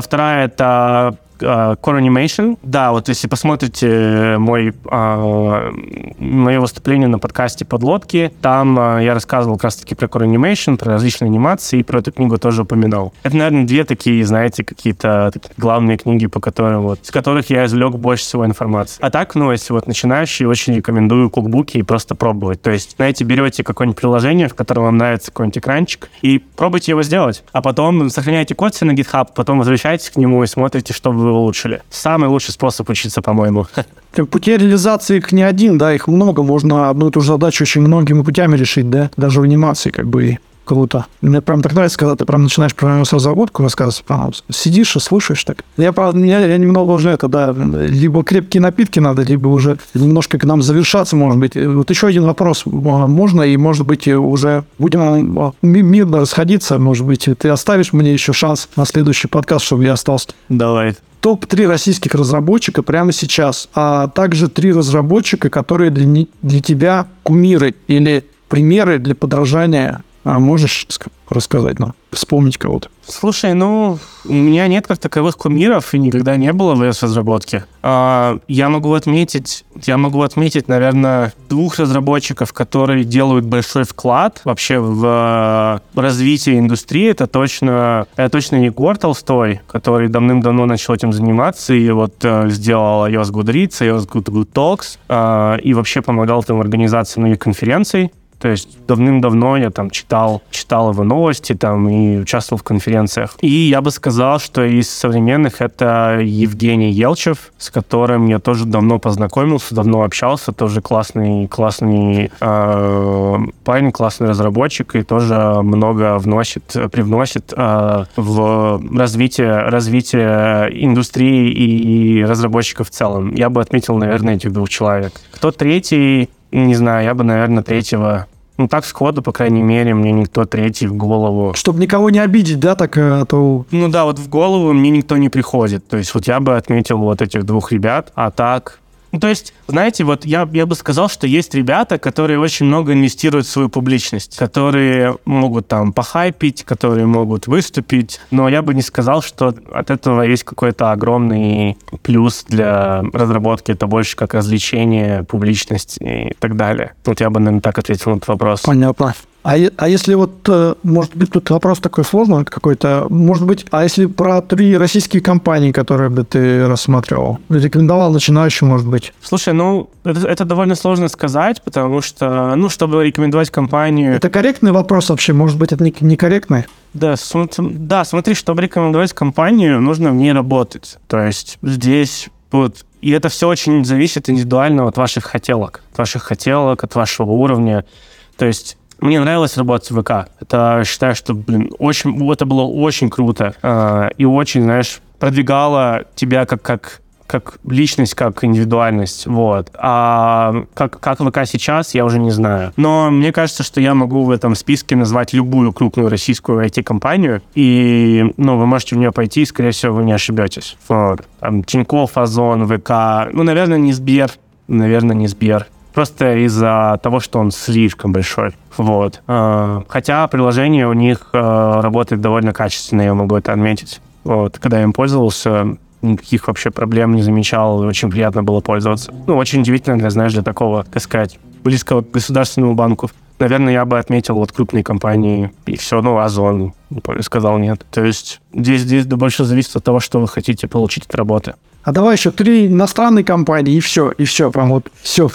вторая — это Core Animation. Да, вот если посмотрите мой, uh, мое выступление на подкасте «Подлодки», там uh, я рассказывал как раз-таки про Core Animation, про различные анимации, и про эту книгу тоже упоминал. Это, наверное, две такие, знаете, какие-то главные книги, по которым вот, с которых я извлек больше всего информации. А так, ну, если вот начинающие, очень рекомендую кукбуки и просто пробовать. То есть, знаете, берете какое-нибудь приложение, в котором вам нравится какой-нибудь экранчик, и пробуйте его сделать. А потом сохраняйте код себе на GitHub, потом возвращайтесь к нему и смотрите, что вы вы улучшили. Самый лучший способ учиться, по-моему. Пути реализации их не один, да, их много. Можно одну и ту же задачу очень многими путями решить, да, даже в анимации как бы круто. Мне прям так нравится, когда ты прям начинаешь про разработку рассказывать, прям сидишь и слушаешь так. Я, я, я немного уже это, да, либо крепкие напитки надо, либо уже немножко к нам завершаться, может быть. Вот еще один вопрос можно, и, может быть, уже будем мирно расходиться, может быть, ты оставишь мне еще шанс на следующий подкаст, чтобы я остался. Давай топ-3 российских разработчика прямо сейчас, а также три разработчика, которые для, для тебя кумиры или примеры для подражания а можешь рассказать нам, вспомнить кого-то? Слушай, ну, у меня нет как таковых кумиров и никогда не было в разработке. А, я могу отметить, я могу отметить, наверное, двух разработчиков, которые делают большой вклад вообще в развитие индустрии. Это точно, это точно Егор Толстой, который давным-давно начал этим заниматься и вот э, сделал iOS Goodreads, iOS Good, Good Talks э, и вообще помогал там в организации многих конференций. То есть давным-давно я там читал, читал его новости там и участвовал в конференциях. И я бы сказал, что из современных это Евгений Елчев, с которым я тоже давно познакомился, давно общался, тоже классный, классный э, парень, классный разработчик и тоже много вносит, привносит э, в развитие, развитие индустрии и, и разработчиков в целом. Я бы отметил, наверное, этих двух человек. Кто третий? Не знаю, я бы, наверное, третьего ну, так сходу, по крайней мере, мне никто третий в голову. Чтобы никого не обидеть, да, так а то... Ну да, вот в голову мне никто не приходит. То есть вот я бы отметил вот этих двух ребят, а так ну, то есть, знаете, вот я, я бы сказал, что есть ребята, которые очень много инвестируют в свою публичность, которые могут там похайпить, которые могут выступить, но я бы не сказал, что от этого есть какой-то огромный плюс для разработки, это больше как развлечение, публичность и так далее. Вот я бы, наверное, так ответил на этот вопрос. Понятно. А, а если вот, э, может быть, тут вопрос такой сложный какой-то, может быть, а если про три российские компании, которые бы ты рассматривал, рекомендовал начинающим, может быть? Слушай, ну, это, это довольно сложно сказать, потому что, ну, чтобы рекомендовать компанию... Это корректный вопрос вообще, может быть, это не, некорректный? Да, смотри, да, смотри, чтобы рекомендовать компанию, нужно в ней работать. То есть здесь вот и это все очень зависит индивидуально от ваших хотелок, от ваших хотелок, от вашего уровня. То есть мне нравилось работать в ВК. Это считаю, что, блин, очень, это было очень круто. Э, и очень, знаешь, продвигало тебя как, как как личность, как индивидуальность, вот. А как, как ВК сейчас, я уже не знаю. Но мне кажется, что я могу в этом списке назвать любую крупную российскую IT-компанию, и, ну, вы можете в нее пойти, и, скорее всего, вы не ошибетесь. Вот. Там Тинькофф, Озон, ВК, ну, наверное, не Сбер, наверное, не Сбер. Просто из-за того, что он слишком большой. Вот. А, хотя приложение у них а, работает довольно качественно, я могу это отметить. Вот. Когда я им пользовался, никаких вообще проблем не замечал, очень приятно было пользоваться. Ну, очень удивительно, для, знаешь, для такого, так сказать, близкого к государственному банку. Наверное, я бы отметил вот крупные компании, и все, ну, Озон, сказал нет. То есть здесь, здесь больше зависит от того, что вы хотите получить от работы. А давай еще три иностранные компании, и все, и все, прям вот все.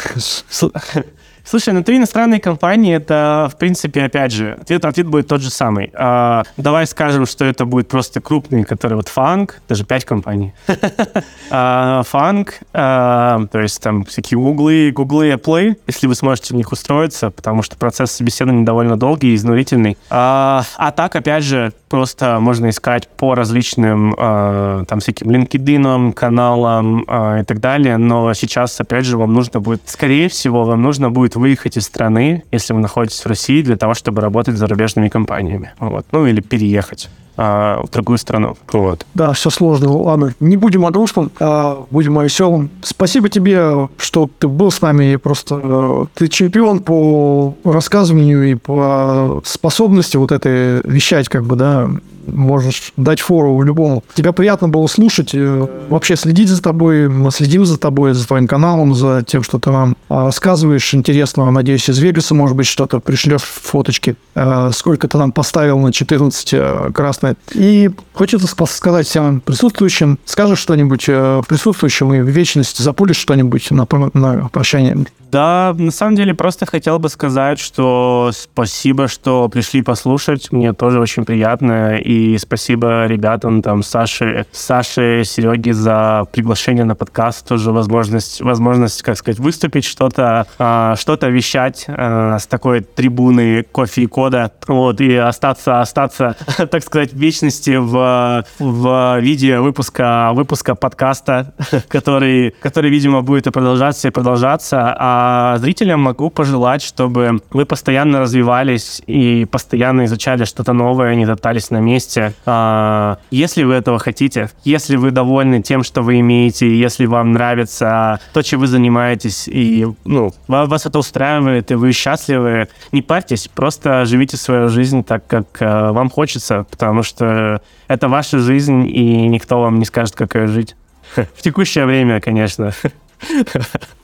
Слушай, ну три иностранные компании, это, в принципе, опять же, ответ, ответ будет тот же самый. А, давай скажем, что это будет просто крупные, которые вот Фанк, даже пять компаний. Фанк, а, а, то есть там всякие Гуглы, Гуглы и Apple, если вы сможете в них устроиться, потому что процесс собеседования довольно долгий и изнурительный. А, а так, опять же, просто можно искать по различным там всяким LinkedIn, каналам и так далее, но сейчас, опять же, вам нужно будет, скорее всего, вам нужно будет выехать из страны, если вы находитесь в России, для того, чтобы работать с зарубежными компаниями. Вот. Ну, или переехать а, в другую страну. Вот. Да, все сложно. Ладно, не будем о грустном, а будем о веселом. Спасибо тебе, что ты был с нами. Просто э, ты чемпион по рассказыванию и по способности вот этой вещать, как бы, да, можешь дать фору любому. Тебя приятно было слушать, э, вообще следить за тобой. Мы следим за тобой, за твоим каналом, за тем, что ты нам а, рассказываешь интересного. Надеюсь, из Вегаса, может быть, что-то пришлешь фоточки. Э, сколько ты нам поставил на 14 э, красное. И хочется сказать всем присутствующим, скажешь что-нибудь присутствующим и в вечность запулишь что-нибудь на, на прощание. Да, на самом деле просто хотел бы сказать, что спасибо, что пришли послушать. Мне тоже очень приятно. И спасибо ребятам, там, Саше, Саше, Сереге за приглашение на подкаст. Тоже возможность, возможность как сказать, выступить, что-то а, что-то вещать а, с такой трибуны кофе и кода. Вот, и остаться, остаться, так сказать, в вечности в, в виде выпуска, выпуска подкаста, который, который, видимо, будет и продолжаться, и продолжаться. А а зрителям могу пожелать, чтобы вы постоянно развивались и постоянно изучали что-то новое, не топтались на месте. А, если вы этого хотите, если вы довольны тем, что вы имеете, если вам нравится то, чем вы занимаетесь, и ну, вас это устраивает, и вы счастливы, не парьтесь, просто живите свою жизнь так, как э, вам хочется, потому что это ваша жизнь, и никто вам не скажет, как ее жить. В текущее время, конечно.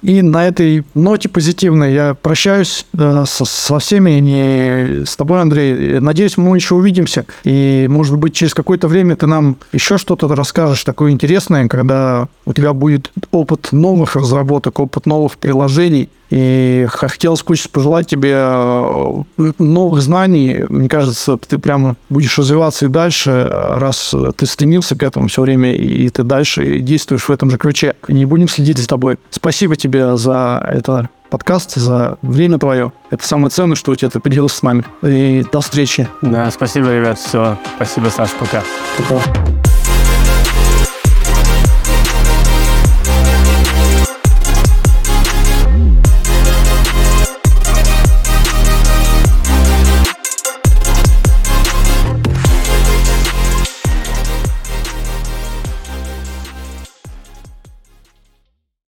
И на этой ноте позитивной я прощаюсь э, со, со всеми, не с тобой, Андрей. Надеюсь, мы еще увидимся. И, может быть, через какое-то время ты нам еще что-то расскажешь такое интересное, когда у тебя будет опыт новых разработок, опыт новых приложений, и хотелось хочется пожелать тебе э, новых знаний. Мне кажется, ты прямо будешь развиваться и дальше, раз ты стремился к этому все время, и ты дальше действуешь в этом же ключе. Не будем следить за тобой. Спасибо тебе за это подкаст, за время твое. Это самое ценное, что у тебя ты поделился с нами. И до встречи. Да, спасибо, ребят. Все. Спасибо, Саша. Пока. Пока.